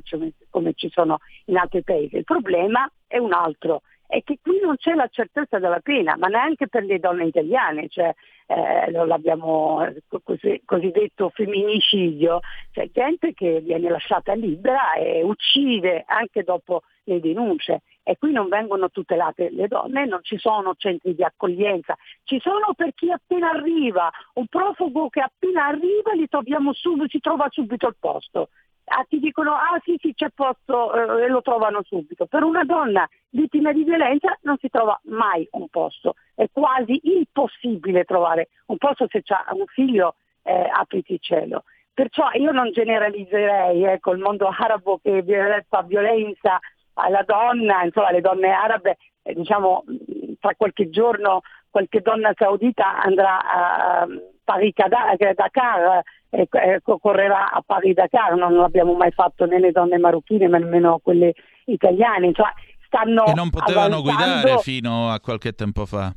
Speaker 6: come- ci sono in altri paesi. Il problema è un altro, è che qui non c'è la certezza della pena, ma neanche per le donne italiane, cioè eh, l'abbiamo co- così- cosiddetto femminicidio, c'è gente che viene lasciata libera e uccide anche dopo le denunce. E qui non vengono tutelate le donne, non ci sono centri di accoglienza, ci sono per chi appena arriva, un profugo che appena arriva li troviamo subito, si trova subito il posto. Ah, ti dicono ah sì sì c'è posto eh, e lo trovano subito. Per una donna vittima di violenza non si trova mai un posto, è quasi impossibile trovare un posto se c'ha un figlio eh, apriti cielo. Perciò io non generalizzerei ecco, il mondo arabo che fa violenza alla donna, insomma le donne arabe, eh, diciamo tra qualche giorno qualche donna saudita andrà a Paris Dakar, eh, eh, correrà a Paris Dakar, non l'abbiamo mai fatto né le donne marocchine ma nemmeno quelle italiane, insomma stanno
Speaker 3: E non potevano
Speaker 6: avanzando-
Speaker 3: guidare fino a qualche tempo fa.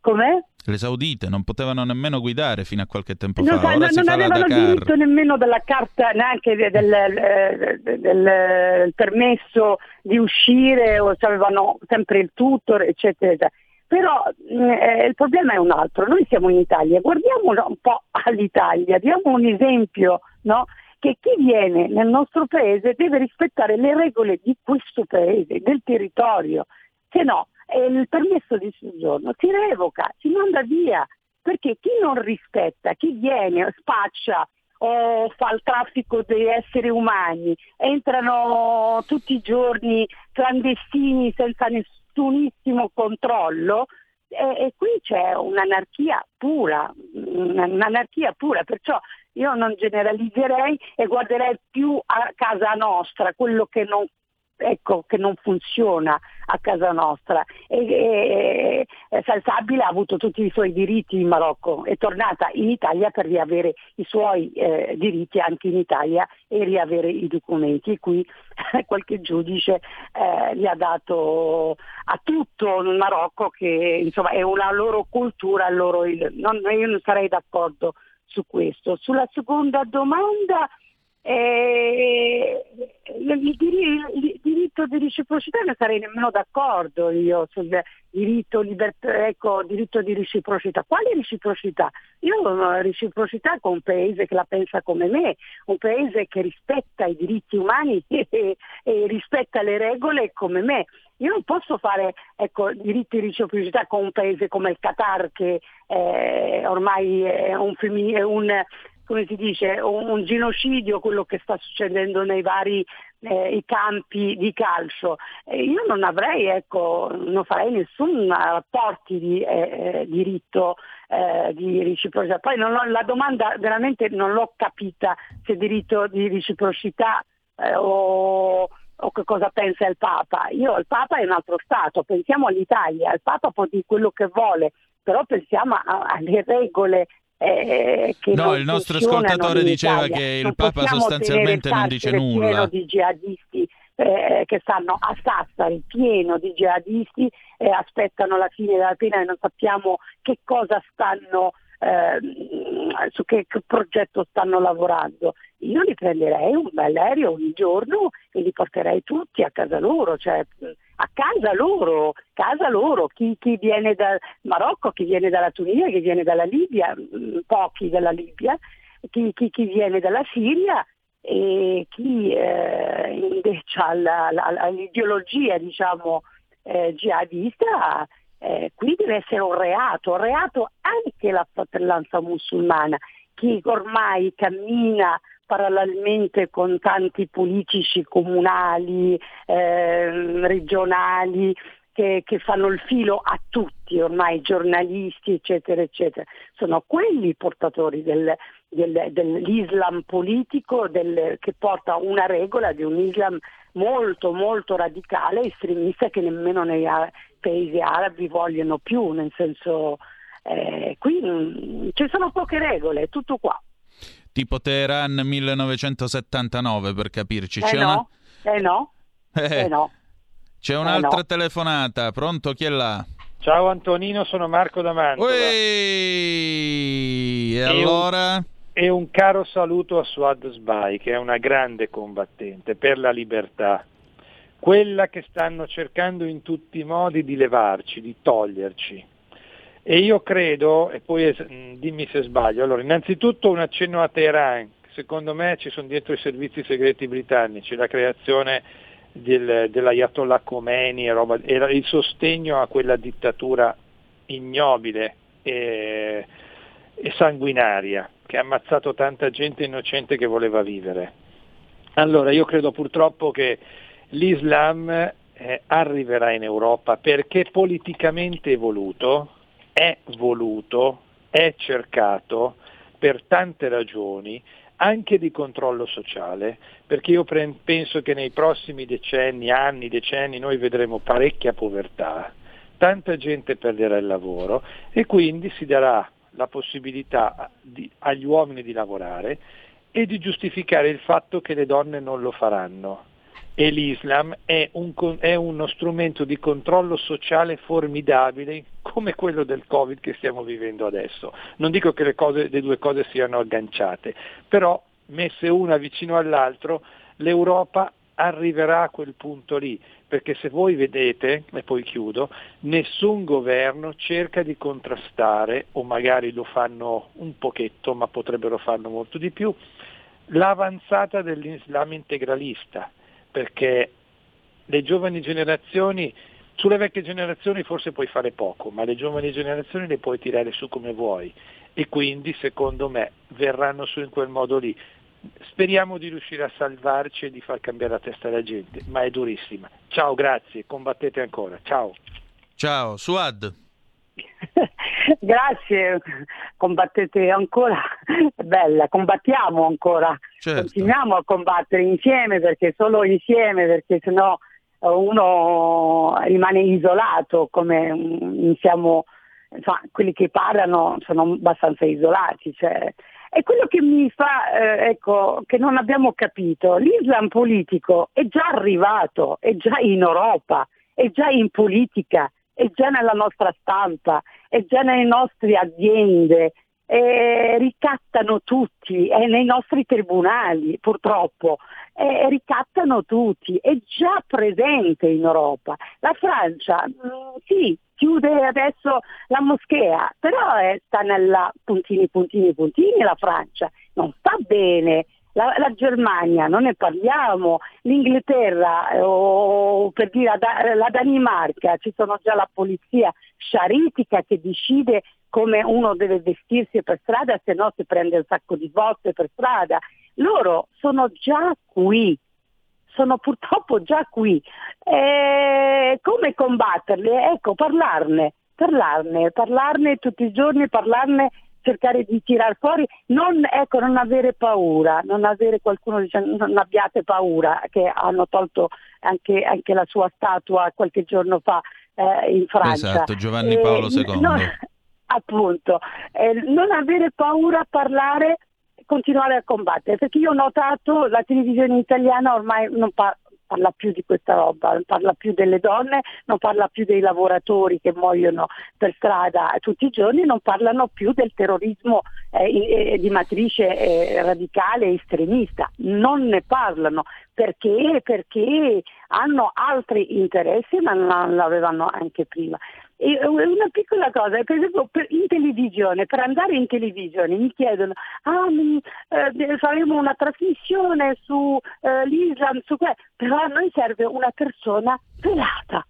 Speaker 6: Com'è?
Speaker 3: Le saudite non potevano nemmeno guidare fino a qualche tempo
Speaker 6: Non,
Speaker 3: fa. Ora
Speaker 6: non- non avevano diritto nemmeno della carta, neanche de- del, eh, del- del permesso di uscire, o avevano sempre il tutor, eccetera. eccetera. Però mh, eh, il problema è un altro, noi siamo in Italia, guardiamo un po' all'Italia, diamo un esempio, no? che chi viene nel nostro paese deve rispettare le regole di questo paese, del territorio, se no il permesso di soggiorno si revoca, si manda via, perché chi non rispetta, chi viene, spaccia o fa il traffico di esseri umani, entrano tutti i giorni clandestini senza nessunissimo controllo, e, e, qui c'è un'anarchia pura, un'anarchia pura, perciò io non generalizzerei e guarderei più a casa nostra, quello che non ecco, che non funziona a casa nostra. E, e, e Salsabila ha avuto tutti i suoi diritti in Marocco, è tornata in Italia per riavere i suoi eh, diritti anche in Italia e riavere i documenti. E qui qualche giudice eh, gli ha dato a tutto il Marocco che insomma, è una loro cultura, loro, non, io non sarei d'accordo su questo. Sulla seconda domanda eh, il, diritto di reciprocità non sarei nemmeno d'accordo io sul diritto, libertà, ecco, diritto di reciprocità. Quale reciprocità? Io ho una reciprocità con un paese che la pensa come me, un paese che rispetta i diritti umani e, e rispetta le regole come me. Io non posso fare ecco, diritti di reciprocità con un paese come il Qatar che eh, ormai è un, è un come si dice, un, un genocidio quello che sta succedendo nei vari eh, campi di calcio. Eh, io non avrei, ecco, non farei nessun rapporto di eh, diritto eh, di reciprocità. Poi ho, la domanda veramente non l'ho capita se diritto di reciprocità eh, o o che cosa pensa il Papa. Io il Papa è un altro Stato, pensiamo all'Italia, il Papa può dire quello che vuole, però pensiamo alle regole eh,
Speaker 3: no, il nostro ascoltatore diceva che il Papa sostanzialmente non dice nulla.
Speaker 6: pieno di jihadisti eh, che stanno a Sassari, pieno di jihadisti, eh, aspettano la fine della pena e non sappiamo che cosa stanno eh, su che, che, progetto stanno lavorando. Io li prenderei un bel aereo ogni giorno e li porterei tutti a casa loro, cioè a casa loro, casa loro, chi, chi, viene dal Marocco, chi viene dalla Tunisia, chi viene dalla Libia, mm, pochi dalla Libia, chi, chi, chi viene dalla Siria e chi eh, invece ha la, la, l'ideologia diciamo, eh, jihadista, eh, qui deve essere un reato, un reato anche la fratellanza musulmana, chi ormai cammina parallelamente con tanti politici comunali, eh, regionali, che, che, fanno il filo a tutti, ormai giornalisti, eccetera, eccetera. Sono quelli i portatori del, del, dell'Islam politico del, che porta una regola di un Islam molto, molto radicale, estremista, che nemmeno nei paesi arabi vogliono più, nel senso eh, qui mh, mm, ci sono poche regole, è tutto qua
Speaker 3: tipo Teheran 1979 per capirci.
Speaker 6: Eh C'è no, una... eh no,
Speaker 3: eh,
Speaker 6: eh no.
Speaker 3: C'è
Speaker 6: eh
Speaker 3: un'altra
Speaker 6: no.
Speaker 3: telefonata, pronto? Chi è là?
Speaker 9: Ciao Antonino, sono Marco da Mantova.
Speaker 3: Ueeeh! E, e allora?
Speaker 9: Un, e un caro saluto a Suad Sbai, che è una grande combattente per la libertà. Quella che stanno cercando in tutti i modi di levarci, di toglierci e io credo, e poi mm, dimmi se sbaglio, allora innanzitutto un accenno a Teheran, secondo me ci sono dietro i servizi segreti britannici, la creazione del, dell'Ayatollah Khomeini e, roba, e il sostegno a quella dittatura ignobile e, e sanguinaria che ha ammazzato tanta gente innocente che voleva vivere. Allora io credo purtroppo che l'Islam eh, arriverà in Europa perché politicamente evoluto, è voluto, è cercato per tante ragioni, anche di controllo sociale, perché io penso che nei prossimi decenni, anni, decenni noi vedremo parecchia povertà, tanta gente perderà il lavoro e quindi si darà la possibilità di, agli uomini di lavorare e di giustificare il fatto che le donne non lo faranno e l'Islam è, un, è, uno strumento di controllo sociale formidabile come quello del Covid che stiamo vivendo adesso. Non dico che le, cose, le due cose siano agganciate, però messe una vicino all'altro l'Europa arriverà a quel punto lì, perché se voi vedete, e poi chiudo, nessun governo cerca di contrastare, o magari lo fanno un pochetto, ma potrebbero farlo molto di più, l'avanzata dell'Islam integralista, perché le giovani generazioni, sulle vecchie generazioni forse puoi fare poco, ma le giovani generazioni le puoi tirare su come vuoi e quindi secondo me verranno su in quel modo lì. Speriamo di riuscire a salvarci e di far cambiare la testa alla gente, ma è durissima. Ciao, grazie, combattete ancora. Ciao.
Speaker 3: Ciao, Suad.
Speaker 6: Grazie, combattete ancora, bella, combattiamo ancora,
Speaker 3: certo.
Speaker 6: continuiamo a combattere insieme perché solo insieme, perché sennò uno rimane isolato come siamo, insomma, quelli che parlano sono abbastanza isolati. Cioè. È quello che mi fa, eh, ecco, che non abbiamo capito, l'Islam politico è già arrivato, è già in Europa, è già in politica, è già nella nostra stampa, è già nelle nostre aziende, eh, ricattano tutti, è nei nostri tribunali purtroppo, eh, ricattano tutti, è già presente in Europa. La Francia mh, mm, sì, chiude adesso la moschea, però eh, sta nella puntini, puntini, puntini la Francia, non sta bene la, la, Germania, non ne parliamo, l'Inghilterra eh, o per dire la, Danimarca, ci sono già la polizia sciaritica che decide come uno deve vestirsi per strada, se no si prende un sacco di botte per strada. Loro sono già qui, sono purtroppo già qui. E come combatterli? Ecco, parlarne, parlarne, parlarne tutti i giorni, parlarne cercare di tirar fuori, non, ecco, non avere paura, non avere qualcuno dicendo non abbiate paura, che hanno tolto anche, anche la sua statua qualche giorno fa eh, in Francia.
Speaker 3: Esatto, Giovanni Paolo II.
Speaker 6: Non, appunto, eh, non avere paura a parlare continuare a combattere, perché io ho notato la televisione italiana ormai non, pa- parla più di questa roba, non parla più delle donne, non parla più dei lavoratori che muoiono per strada tutti i giorni, non parlano più del terrorismo eh, eh, di matrice eh, radicale estremista, non ne parlano perché? perché hanno altri interessi ma non l'avevano anche prima. E una piccola cosa, per esempio in televisione, per andare in televisione mi chiedono, ah, mi, eh, faremo una trasmissione sull'Islam, eh, su questo, però a noi serve una persona pelata.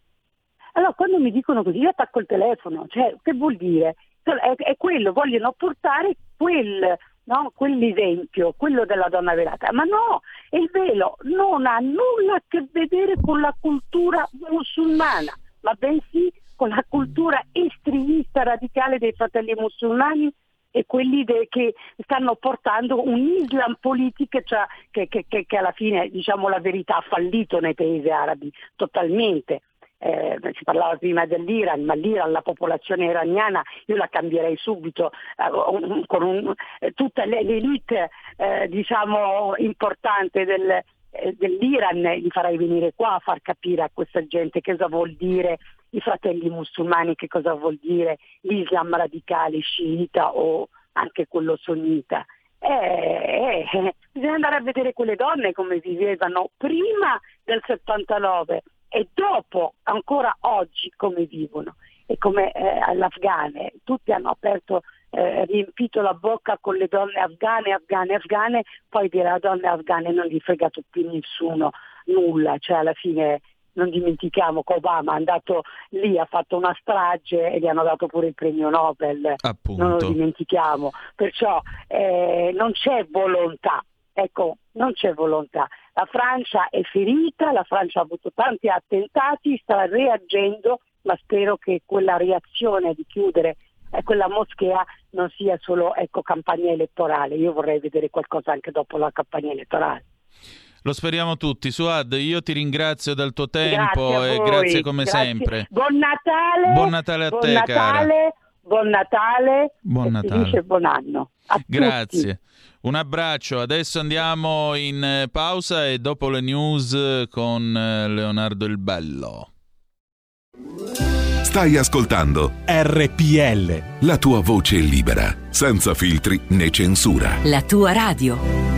Speaker 6: Allora quando mi dicono così io attacco il telefono, cioè che vuol dire? È, è quello, vogliono portare quel, no? quell'esempio, quello della donna velata, ma no, il velo non ha nulla a che vedere con la cultura musulmana, ma bensì con la cultura estremista radicale dei fratelli musulmani e quelli de- che stanno portando un Islam politico cioè, che, che, che, che, alla fine diciamo la verità ha fallito nei paesi arabi totalmente. Eh, si parlava prima dell'Iran, ma l'Iran, la popolazione iraniana, io la cambierei subito eh, con un, eh, tutta l'elite eh, diciamo, importante del, eh, dell'Iran, li farei venire qua a far capire a questa gente cosa vuol dire i fratelli musulmani, che cosa vuol dire l'Islam radicale sciita o anche quello sunnita. Eh, eh, bisogna andare a vedere quelle donne come vivevano prima del 79 e dopo, ancora oggi, come vivono e come eh, all'Afghane. Tutti hanno aperto, eh, riempito la bocca con le donne afghane, afghane, afghane, poi dire a donne afghane non gli frega più nessuno, nulla, cioè alla fine non dimentichiamo che Obama è andato lì, ha fatto una strage e gli hanno dato pure il premio Nobel,
Speaker 3: Appunto.
Speaker 6: non lo dimentichiamo, perciò eh, non c'è volontà, ecco, non c'è volontà. La Francia è ferita, la Francia ha avuto tanti attentati, sta reagendo, ma spero che quella reazione di chiudere eh, quella moschea non sia solo ecco, campagna elettorale, io vorrei vedere qualcosa anche dopo la campagna elettorale.
Speaker 3: Lo speriamo tutti. Suad, io ti ringrazio del tuo tempo
Speaker 6: grazie
Speaker 3: e grazie come grazie. sempre.
Speaker 6: Buon Natale.
Speaker 3: Buon Natale a
Speaker 6: buon
Speaker 3: te,
Speaker 6: Natale,
Speaker 3: cara.
Speaker 6: Buon Natale.
Speaker 3: Buon Natale.
Speaker 6: buon anno. A
Speaker 3: grazie.
Speaker 6: Tutti.
Speaker 3: Un abbraccio. Adesso andiamo in eh, pausa e dopo le news con eh, Leonardo il Bello.
Speaker 10: Stai ascoltando
Speaker 2: RPL.
Speaker 10: La tua voce libera, senza filtri né censura.
Speaker 11: La tua radio.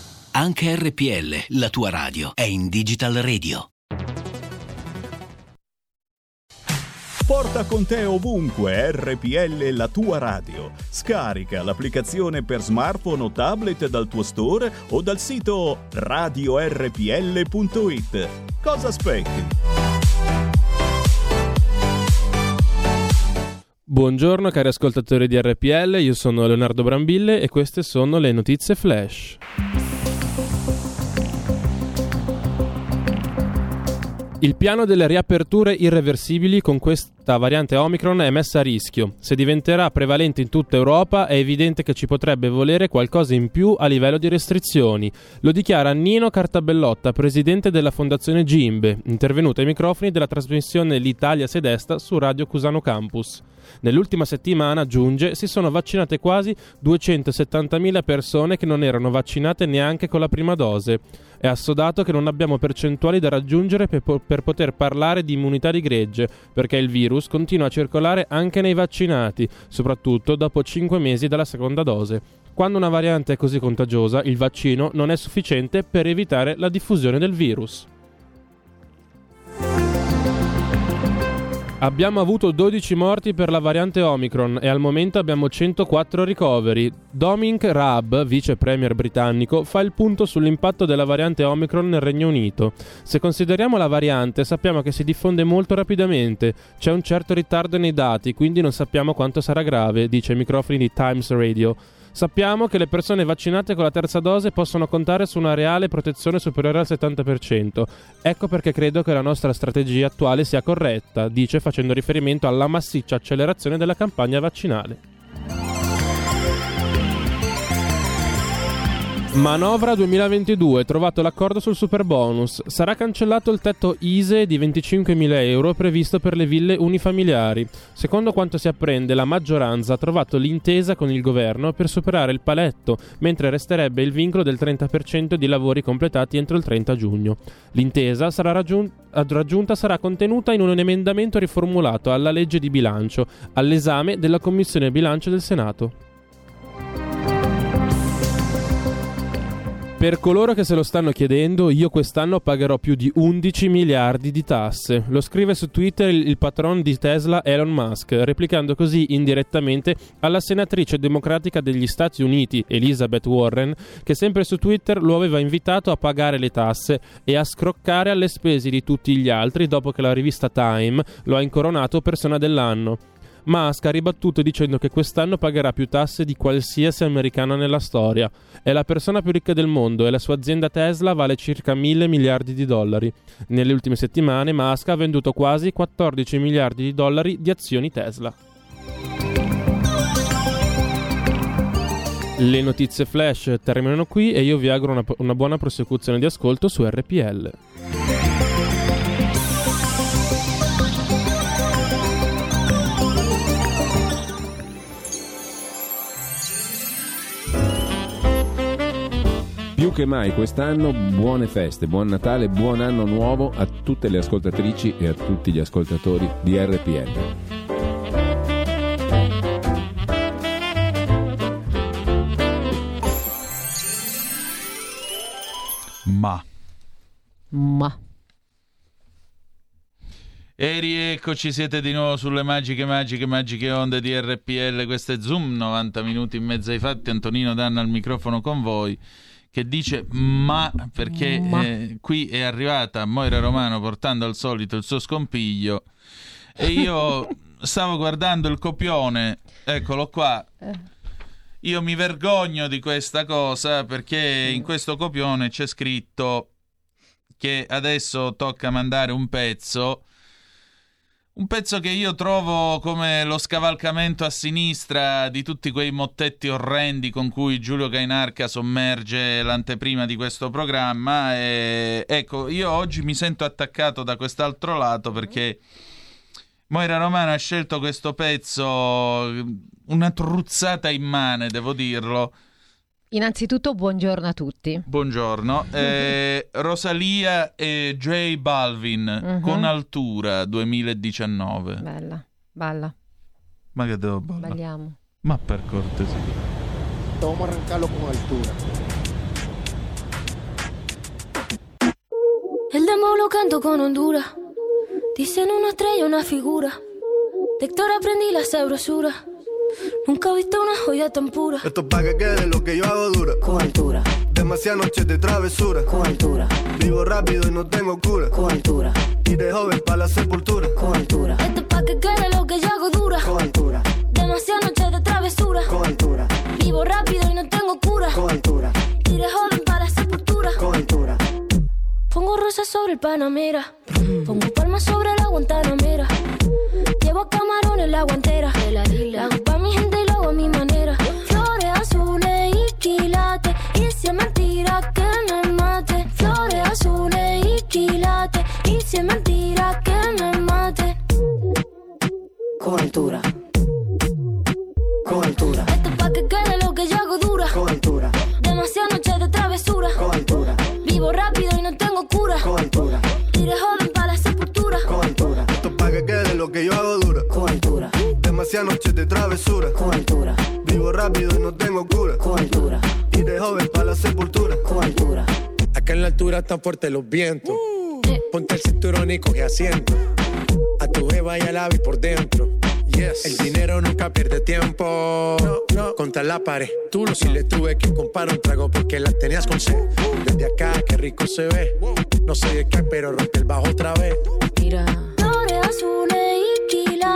Speaker 12: Anche RPL, la tua radio, è in Digital Radio.
Speaker 13: Porta con te ovunque RPL la tua radio. Scarica l'applicazione per smartphone o tablet dal tuo store o dal sito radiorpl.it. Cosa aspetti?
Speaker 14: Buongiorno cari ascoltatori di RPL, io sono Leonardo Brambille e queste sono le notizie flash. Il piano delle riaperture irreversibili con questa variante Omicron è messa a rischio. Se diventerà prevalente in tutta Europa è evidente che ci potrebbe volere qualcosa in più a livello di restrizioni. Lo dichiara Nino Cartabellotta, presidente della Fondazione Gimbe, intervenuto ai microfoni della trasmissione L'Italia Sedesta su Radio Cusano Campus. Nell'ultima settimana, aggiunge, si sono vaccinate quasi 270.000 persone che non erano vaccinate neanche con la prima dose. È assodato che non abbiamo percentuali da raggiungere per, po- per poter parlare di immunità di gregge, perché il virus continua a circolare anche nei vaccinati, soprattutto dopo 5 mesi dalla seconda dose. Quando una variante è così contagiosa, il vaccino non è sufficiente per evitare la diffusione del virus. Abbiamo avuto 12 morti per la variante Omicron e al momento abbiamo 104 ricoveri. Dominic Raab, vice premier britannico, fa il punto sull'impatto della variante Omicron nel Regno Unito. Se consideriamo la variante, sappiamo che si diffonde molto rapidamente. C'è un certo ritardo nei dati, quindi non sappiamo quanto sarà grave, dice ai microfoni di Times Radio. Sappiamo che le persone vaccinate con la terza dose possono contare su una reale protezione superiore al 70%. Ecco perché credo che la nostra strategia attuale sia corretta, dice facendo riferimento alla massiccia accelerazione della campagna vaccinale. Manovra 2022, trovato l'accordo sul super bonus. Sarà cancellato il tetto ISE di 25.000 euro previsto per le ville unifamiliari. Secondo quanto si apprende, la maggioranza ha trovato l'intesa con il governo per superare il paletto, mentre resterebbe il vincolo del 30% di lavori completati entro il 30 giugno. L'intesa sarà raggiun- raggiunta sarà contenuta in un emendamento riformulato alla legge di bilancio, all'esame della Commissione bilancio del Senato. Per coloro che se lo stanno chiedendo, io quest'anno pagherò più di 11 miliardi di tasse. Lo scrive su Twitter il, il patron di Tesla Elon Musk, replicando così indirettamente alla senatrice democratica degli Stati Uniti, Elizabeth Warren, che sempre su Twitter lo aveva invitato a pagare le tasse e a scroccare alle spese di tutti gli altri dopo che la rivista Time lo ha incoronato persona dell'anno. Musk ha ribattuto dicendo che quest'anno pagherà più tasse di qualsiasi americano nella storia. È la persona più ricca del mondo e la sua azienda Tesla vale circa mille miliardi di dollari. Nelle ultime settimane Musk ha venduto quasi 14 miliardi di dollari di azioni Tesla. Le notizie flash terminano qui e io vi auguro una, una buona prosecuzione di ascolto su RPL.
Speaker 15: Più che mai quest'anno buone feste, buon Natale, buon anno nuovo a tutte le ascoltatrici e a tutti gli ascoltatori di RPL.
Speaker 3: Ma.
Speaker 16: Ma.
Speaker 3: E rieccoci, siete di nuovo sulle magiche, magiche, magiche onde di RPL. Questo è Zoom, 90 minuti in mezzo ai fatti. Antonino Danna al microfono con voi che dice ma perché
Speaker 16: Ma.
Speaker 3: eh, qui è arrivata Moira Romano portando al solito il suo scompiglio e io stavo guardando il copione, eccolo qua. Io mi vergogno di questa cosa perché in questo copione c'è scritto che adesso tocca mandare un pezzo Un pezzo che io trovo come lo scavalcamento a sinistra di tutti quei mottetti orrendi con cui Giulio Gainarca sommerge l'anteprima di questo programma. E ecco, io oggi mi sento attaccato da quest'altro lato perché Moira Romano ha scelto questo pezzo, una truzzata immane, devo dirlo.
Speaker 16: Innanzitutto buongiorno a tutti.
Speaker 3: Buongiorno. Eh, Rosalia e J Balvin
Speaker 16: Mhm.
Speaker 3: con Altura 2019.
Speaker 16: Bella, balla,
Speaker 3: Ma che devo ballare?
Speaker 16: balliamo.
Speaker 3: Ma per cortesia.
Speaker 17: A arrancarlo con altura.
Speaker 18: El demo lo canto con Honduras. Dicen una estrella, una figura. De Héctor aprendí la sabrosura. Nunca he visto una joya tan pura.
Speaker 19: Esto es pa' que quede lo que yo hago dura.
Speaker 18: Con altura.
Speaker 19: Demasiadas noches de travesura.
Speaker 18: Con altura.
Speaker 19: Vivo rápido y no tengo cura.
Speaker 18: Con altura.
Speaker 19: Y de joven pa' la sepultura.
Speaker 18: Con altura. Esto es pa' que quede lo que yo hago dura.
Speaker 19: Con altura.
Speaker 18: Demasiadas noches de travesura.
Speaker 19: Con altura.
Speaker 18: Vivo rápido y no tengo cura.
Speaker 19: Con altura.
Speaker 18: Y de joven para la sepultura.
Speaker 19: Con altura.
Speaker 18: Pongo rosas sobre el Panamera. Pongo palmas sobre la Guantanamera. Llevo camarones la guantera. La hago pa' mi gente y lo hago a mi manera. Flores azules y quilates. Y si es mentira que me mate. Flores azules y quilates. Y si es mentira que me mate.
Speaker 19: Con altura. Con altura.
Speaker 18: Que yo hago dura.
Speaker 19: Con altura.
Speaker 18: Demasiadas noches de travesura.
Speaker 19: Con altura.
Speaker 18: Vivo rápido y no tengo cura.
Speaker 19: Con altura.
Speaker 18: Y de joven
Speaker 19: pa' la sepultura.
Speaker 18: Con altura.
Speaker 17: Acá en la altura están fuertes los vientos. Ponte el cinturón y coge asiento. A tu beba y al ave por dentro. Yes. El dinero nunca pierde tiempo. No, no. Contra la pared. Tú lo si le tuve que comprar un trago porque la tenías con sed. Desde acá, qué rico se ve. No sé de qué, pero rompe el bajo otra vez.
Speaker 18: Mira. Flores azules y quilates.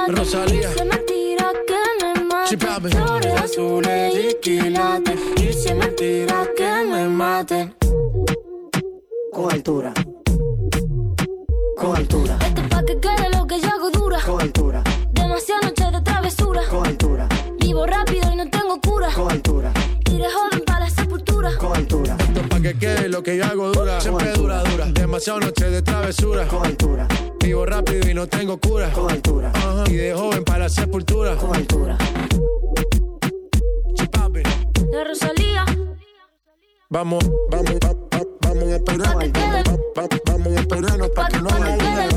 Speaker 17: Rosalía.
Speaker 18: Es mentira que me mate. Flores azules y quilates. Es mentira que me mate.
Speaker 19: Con altura. Con altura.
Speaker 18: Esto es pa' que quede lo que yo hago dura.
Speaker 19: Con altura.
Speaker 18: Demasiadas noches de travesura.
Speaker 19: Con altura.
Speaker 18: Vivo rápido y no tengo cura.
Speaker 19: Con altura.
Speaker 18: Y de joven para la sepultura.
Speaker 19: Con altura.
Speaker 17: Que quede lo que yo hago dura. Siempre dura, dura. Demasiadas noches de travesura.
Speaker 19: Con altura.
Speaker 17: Vivo rápido y no tengo cura.
Speaker 19: Con altura.
Speaker 17: Ajá. Y de joven para la sepultura.
Speaker 19: Con altura.
Speaker 18: De Rosalía.
Speaker 17: Vamos, vamos, va- va- vamos a Vamos a esperarnos pa' que no haya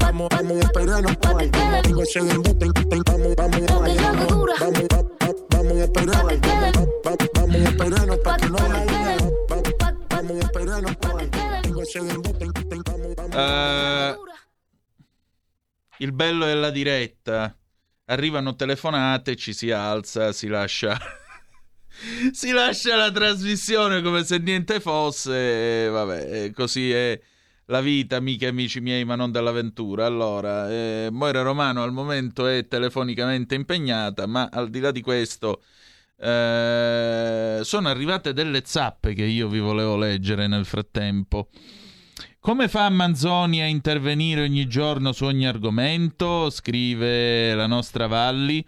Speaker 17: Vamos, vamos a esperarnos pa' que no haya duda. Se el- Vamos, vamos, vamos, va- va- vamos a esperarnos. Va- va- Vamos a esperarnos pa' que no haya
Speaker 3: Eh, il bello è la diretta. Arrivano telefonate, ci si alza, si lascia. si lascia la trasmissione come se niente fosse. e vabbè, eh, così è la vita, amiche e amici miei, ma non dell'avventura. Allora, eh, Moira Romano al momento è telefonicamente impegnata, ma al di là di questo. Eh, sono arrivate delle zappe che io vi volevo leggere nel frattempo. Come fa Manzoni a intervenire ogni giorno su ogni argomento? Scrive la nostra Valli.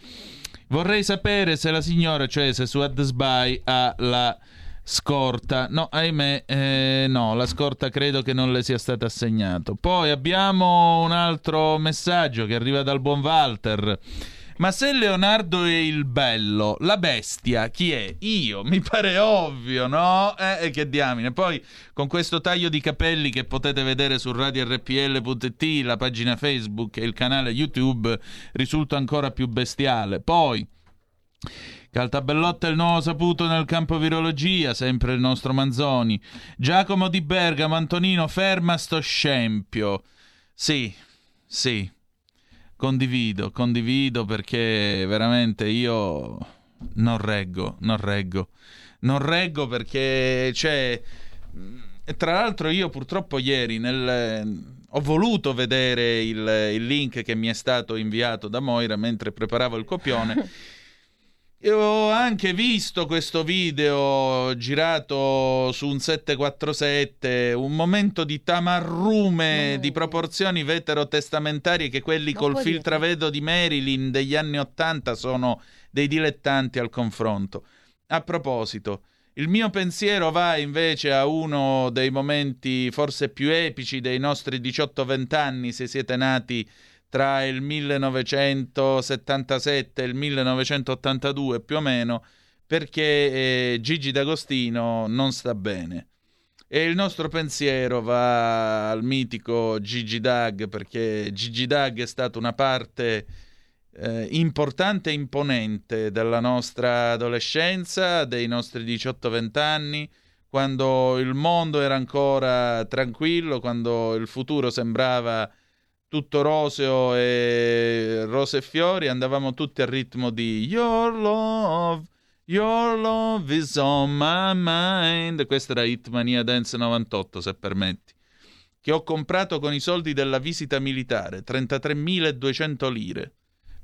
Speaker 3: Vorrei sapere se la signora, cioè se su Adspy ha la scorta. No, ahimè, eh, no, la scorta credo che non le sia stata assegnata. Poi abbiamo un altro messaggio che arriva dal buon Walter. Ma se Leonardo è il bello, la bestia chi è? Io, mi pare ovvio, no? Eh, e che diamine. Poi con questo taglio di capelli che potete vedere su radiorpl.it, la pagina Facebook e il canale YouTube, risulta ancora più bestiale. Poi Caltabellotta è il nuovo saputo nel campo virologia, sempre il nostro Manzoni. Giacomo di Bergamo, Antonino, ferma sto scempio. Sì, sì, condivido, condivido perché veramente io non reggo, non reggo. Non reggo perché c'è... E tra l'altro io purtroppo ieri nel... ho voluto vedere il, il link che mi è stato inviato da Moira mentre preparavo il copione. Io ho anche visto questo video girato su un 747, un momento di tamarrume di proporzioni veterotestamentarie che quelli
Speaker 16: Non
Speaker 3: col filtravedo di Marilyn degli anni 80 sono dei dilettanti al confronto. A proposito, il mio pensiero va invece a uno dei momenti forse più epici dei nostri 18-20 anni, se siete nati tra il 1977 e il 1982 più o meno, perché eh, Gigi D'Agostino non sta bene. E il nostro pensiero va al mitico Gigi Dag, perché Gigi Dag è stata una parte eh, importante e imponente della nostra adolescenza, dei nostri 18-20 anni, quando il mondo era ancora tranquillo, quando il futuro sembrava tutto roseo e rose e fiori, andavamo tutti al ritmo di Your Love, Your Love is on my mind. Questa era Hitmania Dance 98, se permetti. Che ho comprato con i soldi della visita militare, 33.200 lire.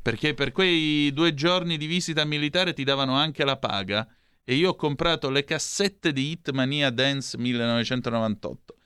Speaker 3: Perché per quei due giorni di visita militare ti davano anche la paga. E io ho comprato le cassette di Hitmania Dance 1998.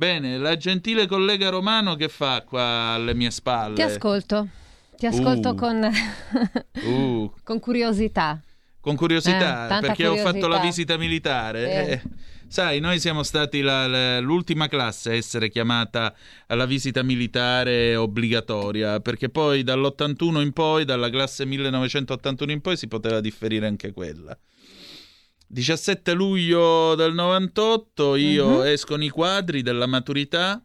Speaker 3: Bene, la gentile collega Romano che fa qua alle mie spalle?
Speaker 16: Ti ascolto. Ti ascolto
Speaker 3: Uh.
Speaker 16: con,
Speaker 3: Uh,
Speaker 16: con curiosità.
Speaker 3: con curiosità,
Speaker 16: Eh,
Speaker 3: perché ho fatto la
Speaker 16: curiosità.
Speaker 3: visita militare.
Speaker 16: Sì.
Speaker 3: Eh, sai, noi siamo stati la- la- l'ultima classe a essere chiamata alla visita militare obbligatoria, perché poi dall'81 in poi, dalla classe 1981 in poi, si poteva differire anche quella. 17 luglio del 98 io
Speaker 16: Mhm.
Speaker 3: escono i quadri della maturità,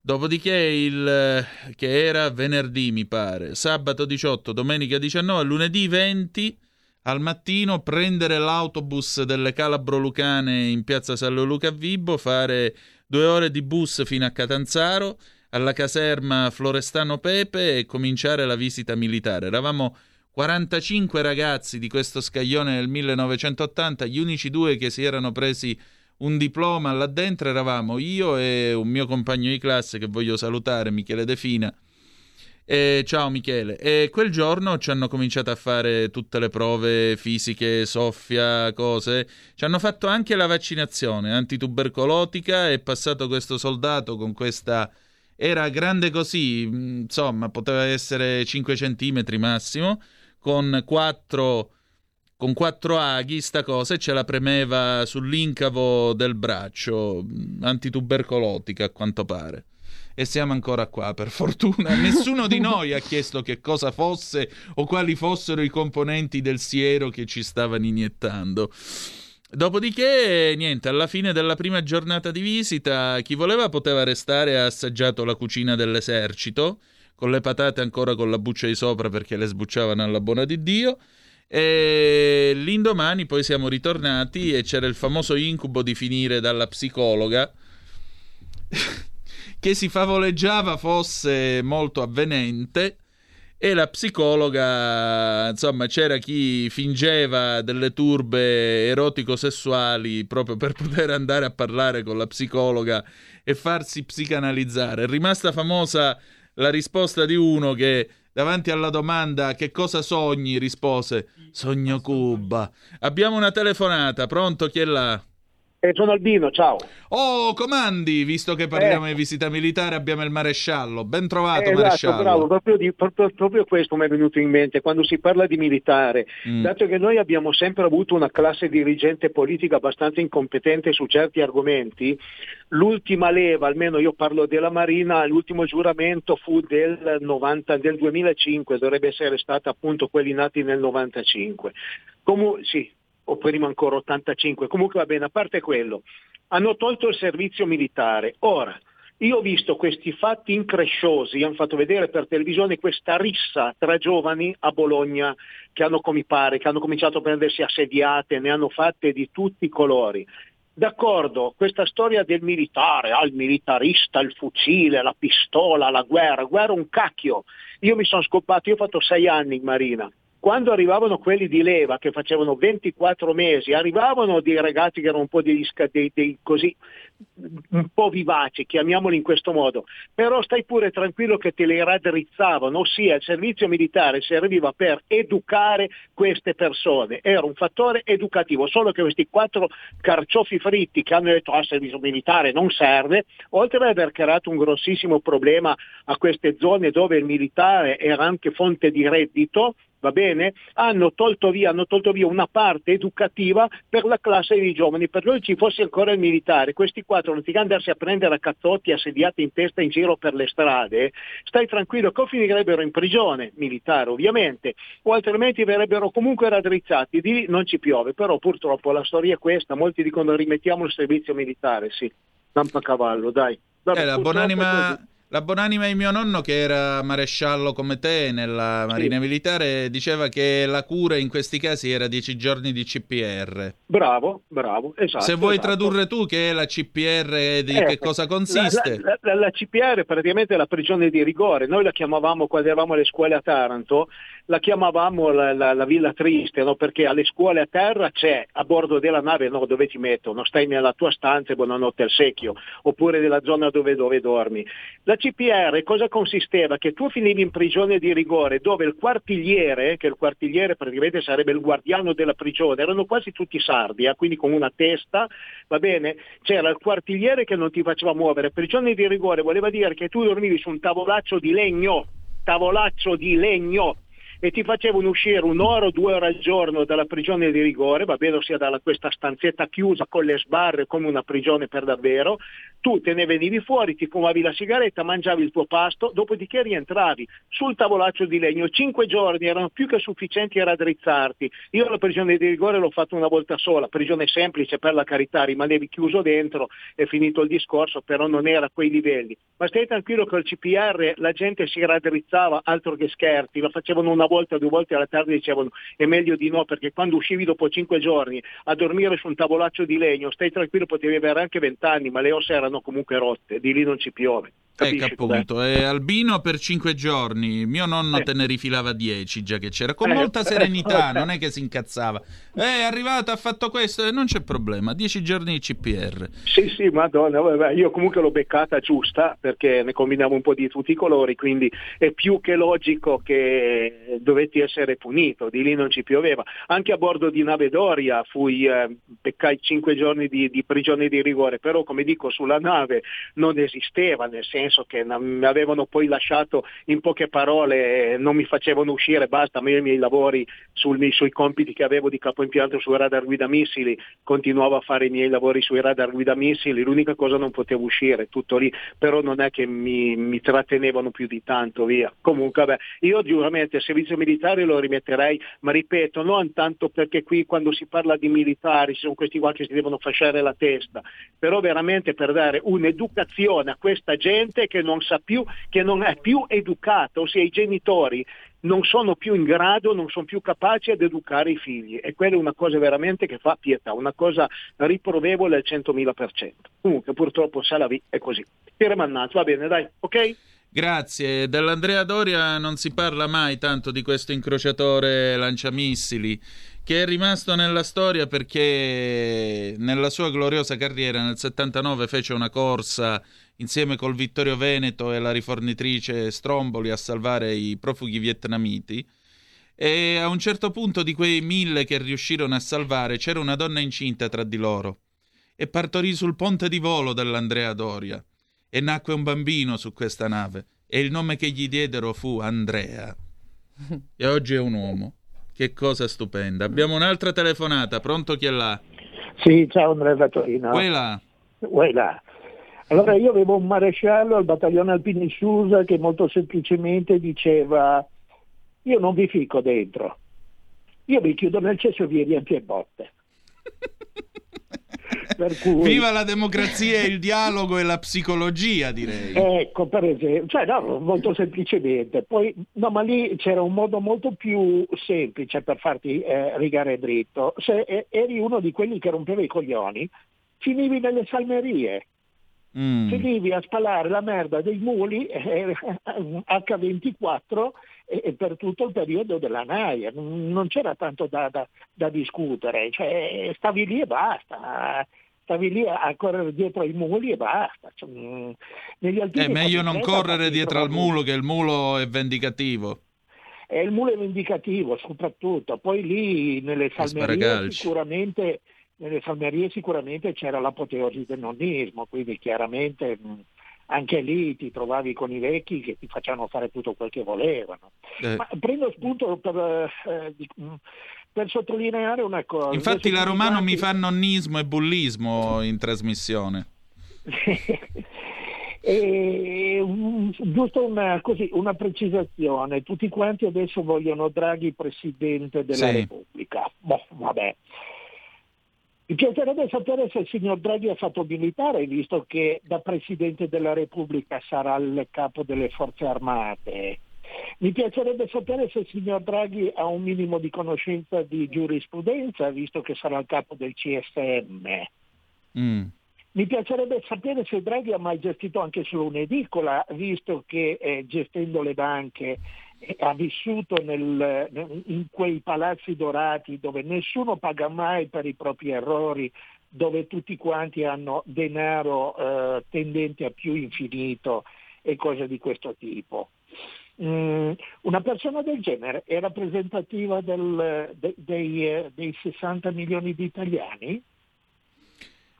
Speaker 3: dopodiché il che era venerdì mi pare, sabato 18, domenica 19, lunedì 20 al mattino prendere l'autobus delle Calabro Lucane in piazza San Luca a Vibo, fare due ore di bus fino a Catanzaro, alla caserma Florestano Pepe e cominciare la visita militare. Eravamo 45 ragazzi di questo scaglione nel 1980, gli unici due che si erano presi un diploma là dentro eravamo io e un mio compagno di classe che voglio salutare, Michele De Fina. E ciao Michele. E quel giorno ci hanno cominciato a fare tutte le prove fisiche, soffia, cose. Ci hanno fatto anche la vaccinazione antitubercolotica. È passato questo soldato con questa. Era grande così, insomma, poteva essere 5 centimetri massimo, con quattro, con quattro aghi, sta cosa, e ce la premeva sull'incavo del braccio, mh, antitubercolotica a quanto pare. E siamo ancora qua, per fortuna. Nessuno di noi ha chiesto che cosa fosse o quali fossero i componenti del siero che ci stavano iniettando. Dopodiché, niente, alla fine della prima giornata di visita, chi voleva poteva restare e ha assaggiato la cucina dell'esercito, con le patate ancora con la buccia di sopra perché le sbucciavano alla buona di Dio. E l'indomani poi siamo ritornati e c'era il famoso incubo di finire dalla psicologa che si favoleggiava fosse molto avvenente e la psicologa, insomma, c'era chi fingeva delle turbe erotico-sessuali proprio per poter andare a parlare con la psicologa e farsi psicanalizzare. È rimasta famosa la risposta di uno che davanti alla domanda che cosa sogni rispose sogno Cuba. Abbiamo una telefonata, pronto chi è là?
Speaker 20: Eh, sono Albino, ciao.
Speaker 3: Oh, comandi, visto che parliamo di visita militare, abbiamo il maresciallo. Ben trovato,
Speaker 20: Eh, esatto,
Speaker 3: maresciallo.
Speaker 20: bravo, proprio, di- proprio- proprio questo mi è venuto in mente quando si parla di militare.
Speaker 3: Mm.
Speaker 20: Dato che noi abbiamo sempre avuto una classe dirigente politica abbastanza incompetente su certi argomenti, l'ultima leva, almeno io parlo della Marina, l'ultimo giuramento fu del, 90, del 2005, dovrebbe essere stato appunto quelli nati nel 95. Comu- sì, o prima ancora 85, comunque va bene, a parte quello, hanno tolto il servizio militare. Ora, io ho visto questi fatti incresciosi, hanno fatto vedere per televisione questa rissa tra giovani a Bologna che hanno, come pare, che hanno cominciato a prendersi assediate, ne hanno fatte di tutti i colori. D'accordo, questa storia del militare, ah, il militarista, il fucile, la pistola, la guerra, guerra un cacchio. Io mi sono scopato, io ho fatto sei anni in marina. Quando arrivavano quelli di leva che facevano 24 mesi, arrivavano dei ragazzi che erano un po' degli, dei, dei così un po' vivaci, chiamiamoli in questo modo, però stai pure tranquillo che te le raddrizzavano, ossia il servizio militare serviva per educare queste persone, era un fattore educativo, solo che questi quattro carciofi fritti che hanno detto ah, servizio militare non serve, oltre ad aver creato un grossissimo problema a queste zone dove il militare era anche fonte di reddito, va bene? Hanno tolto, via, hanno tolto via una parte educativa per la classe di giovani, per noi ci fosse ancora il militare, questi quattro anziché andarsi a prendere a cazzotti assediati in testa in giro per le strade, stai tranquillo che o finirebbero in prigione, militare ovviamente, o altrimenti verrebbero comunque raddrizzati, di lì non ci piove, però purtroppo la storia è questa, molti dicono rimettiamo il servizio militare, sì, campa cavallo, dai. Vabbè,
Speaker 3: Eh, la buonanima. La buonanima di mio nonno, che era maresciallo come te nella Marina Militare, diceva che la cura in questi casi era 10 giorni di CPR.
Speaker 20: Bravo, bravo, esatto.
Speaker 3: Se vuoi
Speaker 20: esatto.
Speaker 3: tradurre tu che è la CPR, di
Speaker 20: Ecco,
Speaker 3: che cosa consiste?
Speaker 20: La, la- la- la CPR praticamente è la prigione di rigore, noi la chiamavamo quando eravamo alle scuole a Taranto, la chiamavamo la, la- la villa triste, no? perché alle scuole a terra c'è, a bordo della nave no, dove ti mettono, stai nella tua stanza e buonanotte al secchio, oppure nella zona dove, dove dormi. La CPR cosa consisteva? Che tu finivi in prigione di rigore dove il quartigliere, che il quartigliere praticamente sarebbe il guardiano della prigione, erano quasi tutti sardi, eh, quindi con una testa, va bene? C'era il quartigliere che non ti faceva muovere. Prigione di rigore voleva dire che tu dormivi su un tavolaccio di legno, tavolaccio di legno, e ti facevano uscire un'ora o due ore al giorno dalla prigione di rigore, va bene, ossia da questa stanzetta chiusa con le sbarre come una prigione per davvero, tu te ne venivi fuori, ti fumavi la sigaretta, mangiavi il tuo pasto, dopodiché rientravi sul tavolaccio di legno. Cinque giorni erano più che sufficienti a raddrizzarti. Io la prigione di rigore l'ho fatta una volta sola, prigione semplice per la carità, rimanevi chiuso dentro, è finito il discorso, però non era a quei livelli. Ma stai tranquillo che al CPR la gente si raddrizzava, altro che scherzi, la facevano una volta, due volte alla tarda e dicevano è meglio di no, perché quando uscivi dopo cinque giorni a dormire su un tavolaccio di legno, stai tranquillo, potevi avere anche vent'anni, ma le ossa erano comunque rotte, di lì non ci piove. Capisci
Speaker 3: Ecco
Speaker 20: com'è?
Speaker 3: appunto, è albino per 5 giorni. Mio nonno
Speaker 20: Eh.
Speaker 3: te ne rifilava 10 già che c'era, con
Speaker 20: Eh,
Speaker 3: molta
Speaker 20: eh,
Speaker 3: serenità, non è che si incazzava. Eh, è arrivato, ha fatto questo, e non c'è problema. 10 giorni di CPR.
Speaker 20: Sì, sì, madonna, io comunque l'ho beccata giusta perché ne combinavo un po' di tutti i colori, quindi è più che logico che dovetti essere punito, di lì non ci pioveva. Anche a bordo di nave Doria fui, eh, beccai cinque giorni di, di prigione di rigore, però come dico sulla nave non esisteva, nel senso che na- mi avevano poi lasciato in poche parole, non mi facevano uscire, basta, ma io i miei lavori sul- sui compiti che avevo di capo impianto sui radar guida missili, continuavo a fare i miei lavori sui radar guida missili, l'unica cosa non potevo uscire, tutto lì, però non è che mi, mi trattenevano più di tanto, via. Comunque, beh, io giuramente il servizio militare lo rimetterei, ma ripeto, non tanto perché qui quando si parla di militari ci sono questi qua che si devono fasciare la testa, però veramente per dare un'educazione a questa gente che non sa più, che non è più educata, ossia i genitori non sono più in grado, non sono più capaci ad educare i figli e quella è una cosa veramente che fa pietà, una cosa riprovevole al 100.000%. Comunque purtroppo Salavi è così. Tira mannato, va bene, dai, ok?
Speaker 3: Grazie. Dell'Andrea Doria non si parla mai tanto di questo incrociatore lanciamissili che è rimasto nella storia perché nella sua gloriosa carriera nel 79 fece una corsa insieme col Vittorio Veneto e la rifornitrice Stromboli a salvare i profughi vietnamiti e a un certo punto di quei mille che riuscirono a salvare c'era una donna incinta tra di loro e partorì sul ponte di volo dell'Andrea Doria e nacque un bambino su questa nave e il nome che gli diedero fu Andrea. E oggi è un uomo. Che cosa stupenda. Abbiamo un'altra telefonata, pronto chi è là?
Speaker 21: Sì, ciao Andrea da Torino.
Speaker 3: Quella.
Speaker 21: Quella. Allora io avevo un maresciallo al battaglione Alpini Susa che molto semplicemente diceva io non vi fico dentro, io vi chiudo nel cesso e vi riempio botte. cui...
Speaker 3: Viva la democrazia, il dialogo e la psicologia, direi.
Speaker 21: Ecco, per esempio, cioè no, molto semplicemente. Poi, no, ma lì c'era un modo molto più semplice per farti eh, rigare dritto. Se eh, eri uno di quelli che rompeva i coglioni, finivi nelle salmerie.
Speaker 3: Mm.
Speaker 21: Finivi a spalare la merda dei muli eh, H24 e, e per tutto il periodo della Naia, non c'era tanto da, da, da discutere, cioè, stavi lì e basta stavi lì a correre dietro ai muli e basta. Cioè,
Speaker 3: è meglio non correre dietro al mulo, che il mulo è vendicativo.
Speaker 21: E il mulo è vendicativo soprattutto, poi lì nelle salmerie sicuramente, nelle salmerie sicuramente c'era l'apoteosi del nonnismo, quindi chiaramente anche lì ti trovavi con i vecchi che ti facevano fare tutto quel che volevano. Eh. Ma prendo spunto per, eh, mm, per sottolineare una cosa.
Speaker 3: Infatti la Romano quanti... mi fa nonnismo e bullismo in trasmissione.
Speaker 21: E, um, giusto una, così, una, precisazione, tutti quanti adesso vogliono Draghi Presidente della sì. Repubblica. Boh, vabbè. Mi piacerebbe sapere se il signor Draghi ha fatto militare, visto che da Presidente della Repubblica sarà il capo delle forze armate. Mi piacerebbe sapere se il signor Draghi ha un minimo di conoscenza di giurisprudenza, visto che sarà il capo del CSM. Mm. Mi piacerebbe sapere se Draghi ha mai gestito anche solo un'edicola, visto che eh, gestendo le banche ha vissuto nel, in quei palazzi dorati dove nessuno paga mai per i propri errori, dove tutti quanti hanno denaro eh, tendente a più infinito e cose di questo tipo. Mm, una persona del genere è rappresentativa del, de, dei, eh, dei 60 milioni di italiani?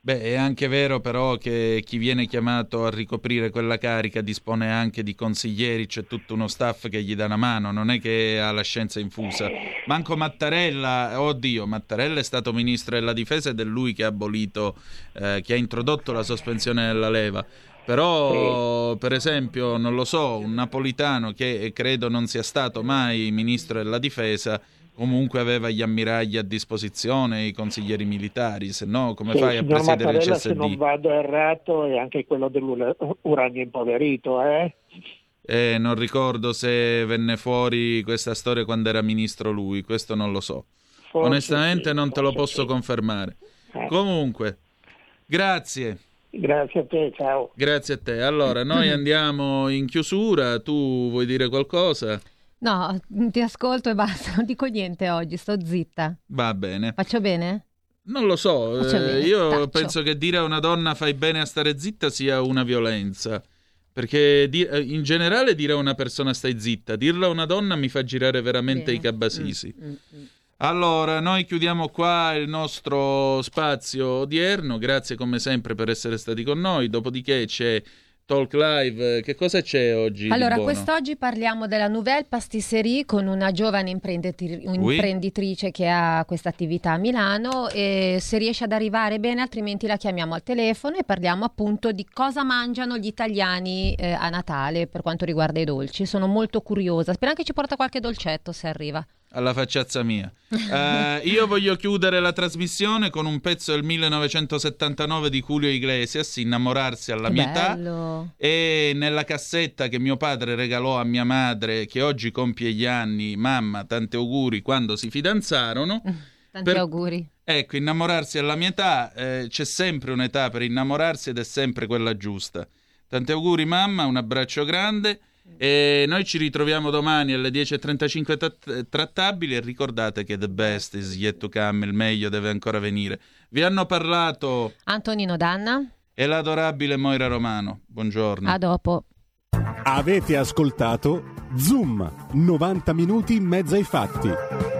Speaker 3: Beh, è anche vero però che chi viene chiamato a ricoprire quella carica dispone anche di consiglieri, c'è tutto uno staff che gli dà una mano, non è che ha la scienza infusa. Manco Mattarella, oddio, Mattarella è stato ministro della difesa ed è lui che ha abolito, eh, che ha introdotto la sospensione della leva. Però, per esempio, non lo so, un napolitano che credo non sia stato mai ministro della difesa, comunque aveva gli ammiragli a disposizione, i consiglieri militari, se no come
Speaker 21: sì,
Speaker 3: fai a presiedere il CSD?
Speaker 21: Se non vado errato è anche quello dell'uranio impoverito, eh?
Speaker 3: Eh, non ricordo se venne fuori questa storia quando era ministro lui, questo non lo so. Forse Onestamente sì, non te lo posso sì. confermare. Eh. Comunque, grazie.
Speaker 21: Grazie a te, ciao.
Speaker 3: Grazie a te. Allora, noi andiamo in chiusura, tu vuoi dire qualcosa?
Speaker 16: No, ti ascolto e basta, non dico niente oggi, sto zitta.
Speaker 3: Va bene.
Speaker 16: Faccio bene?
Speaker 3: Non lo so, eh, io Taccio. penso che dire a una donna fai bene a stare zitta sia una violenza. Perché di- eh, in generale dire a una persona stai zitta, dirlo a una donna mi fa girare veramente bene. i cabasisi. Mm, mm, mm. Allora, noi chiudiamo qua il nostro spazio odierno, grazie come sempre per essere stati con noi, dopodiché c'è Talk Live, che cosa c'è oggi?
Speaker 16: Allora, quest'oggi parliamo della Nouvelle Pastisserie con una giovane imprenditri- oui. imprenditrice che ha questa attività a Milano e se riesce ad arrivare bene, altrimenti la chiamiamo al telefono e parliamo appunto di cosa mangiano gli italiani eh, a Natale per quanto riguarda i dolci. Sono molto curiosa, spero che ci porta qualche dolcetto se arriva
Speaker 3: alla facciazza mia. Uh, io voglio chiudere la trasmissione con un pezzo del 1979 di Julio Iglesias, Innamorarsi alla che mia bello. età, e nella cassetta che mio padre regalò a mia madre, che oggi compie gli anni, mamma, tanti auguri quando si fidanzarono.
Speaker 16: Tanti per... auguri.
Speaker 3: Ecco, innamorarsi alla mia età, eh, c'è sempre un'età per innamorarsi ed è sempre quella giusta. Tanti auguri mamma, un abbraccio grande e noi ci ritroviamo domani alle 10.35 t- trattabili e ricordate che the best is yet to come, il meglio deve ancora venire. Vi hanno parlato
Speaker 16: Antonino Danna
Speaker 3: e l'adorabile Moira Romano. Buongiorno.
Speaker 16: A dopo.
Speaker 2: Avete ascoltato Zoom, 90 minuti in mezzo ai fatti.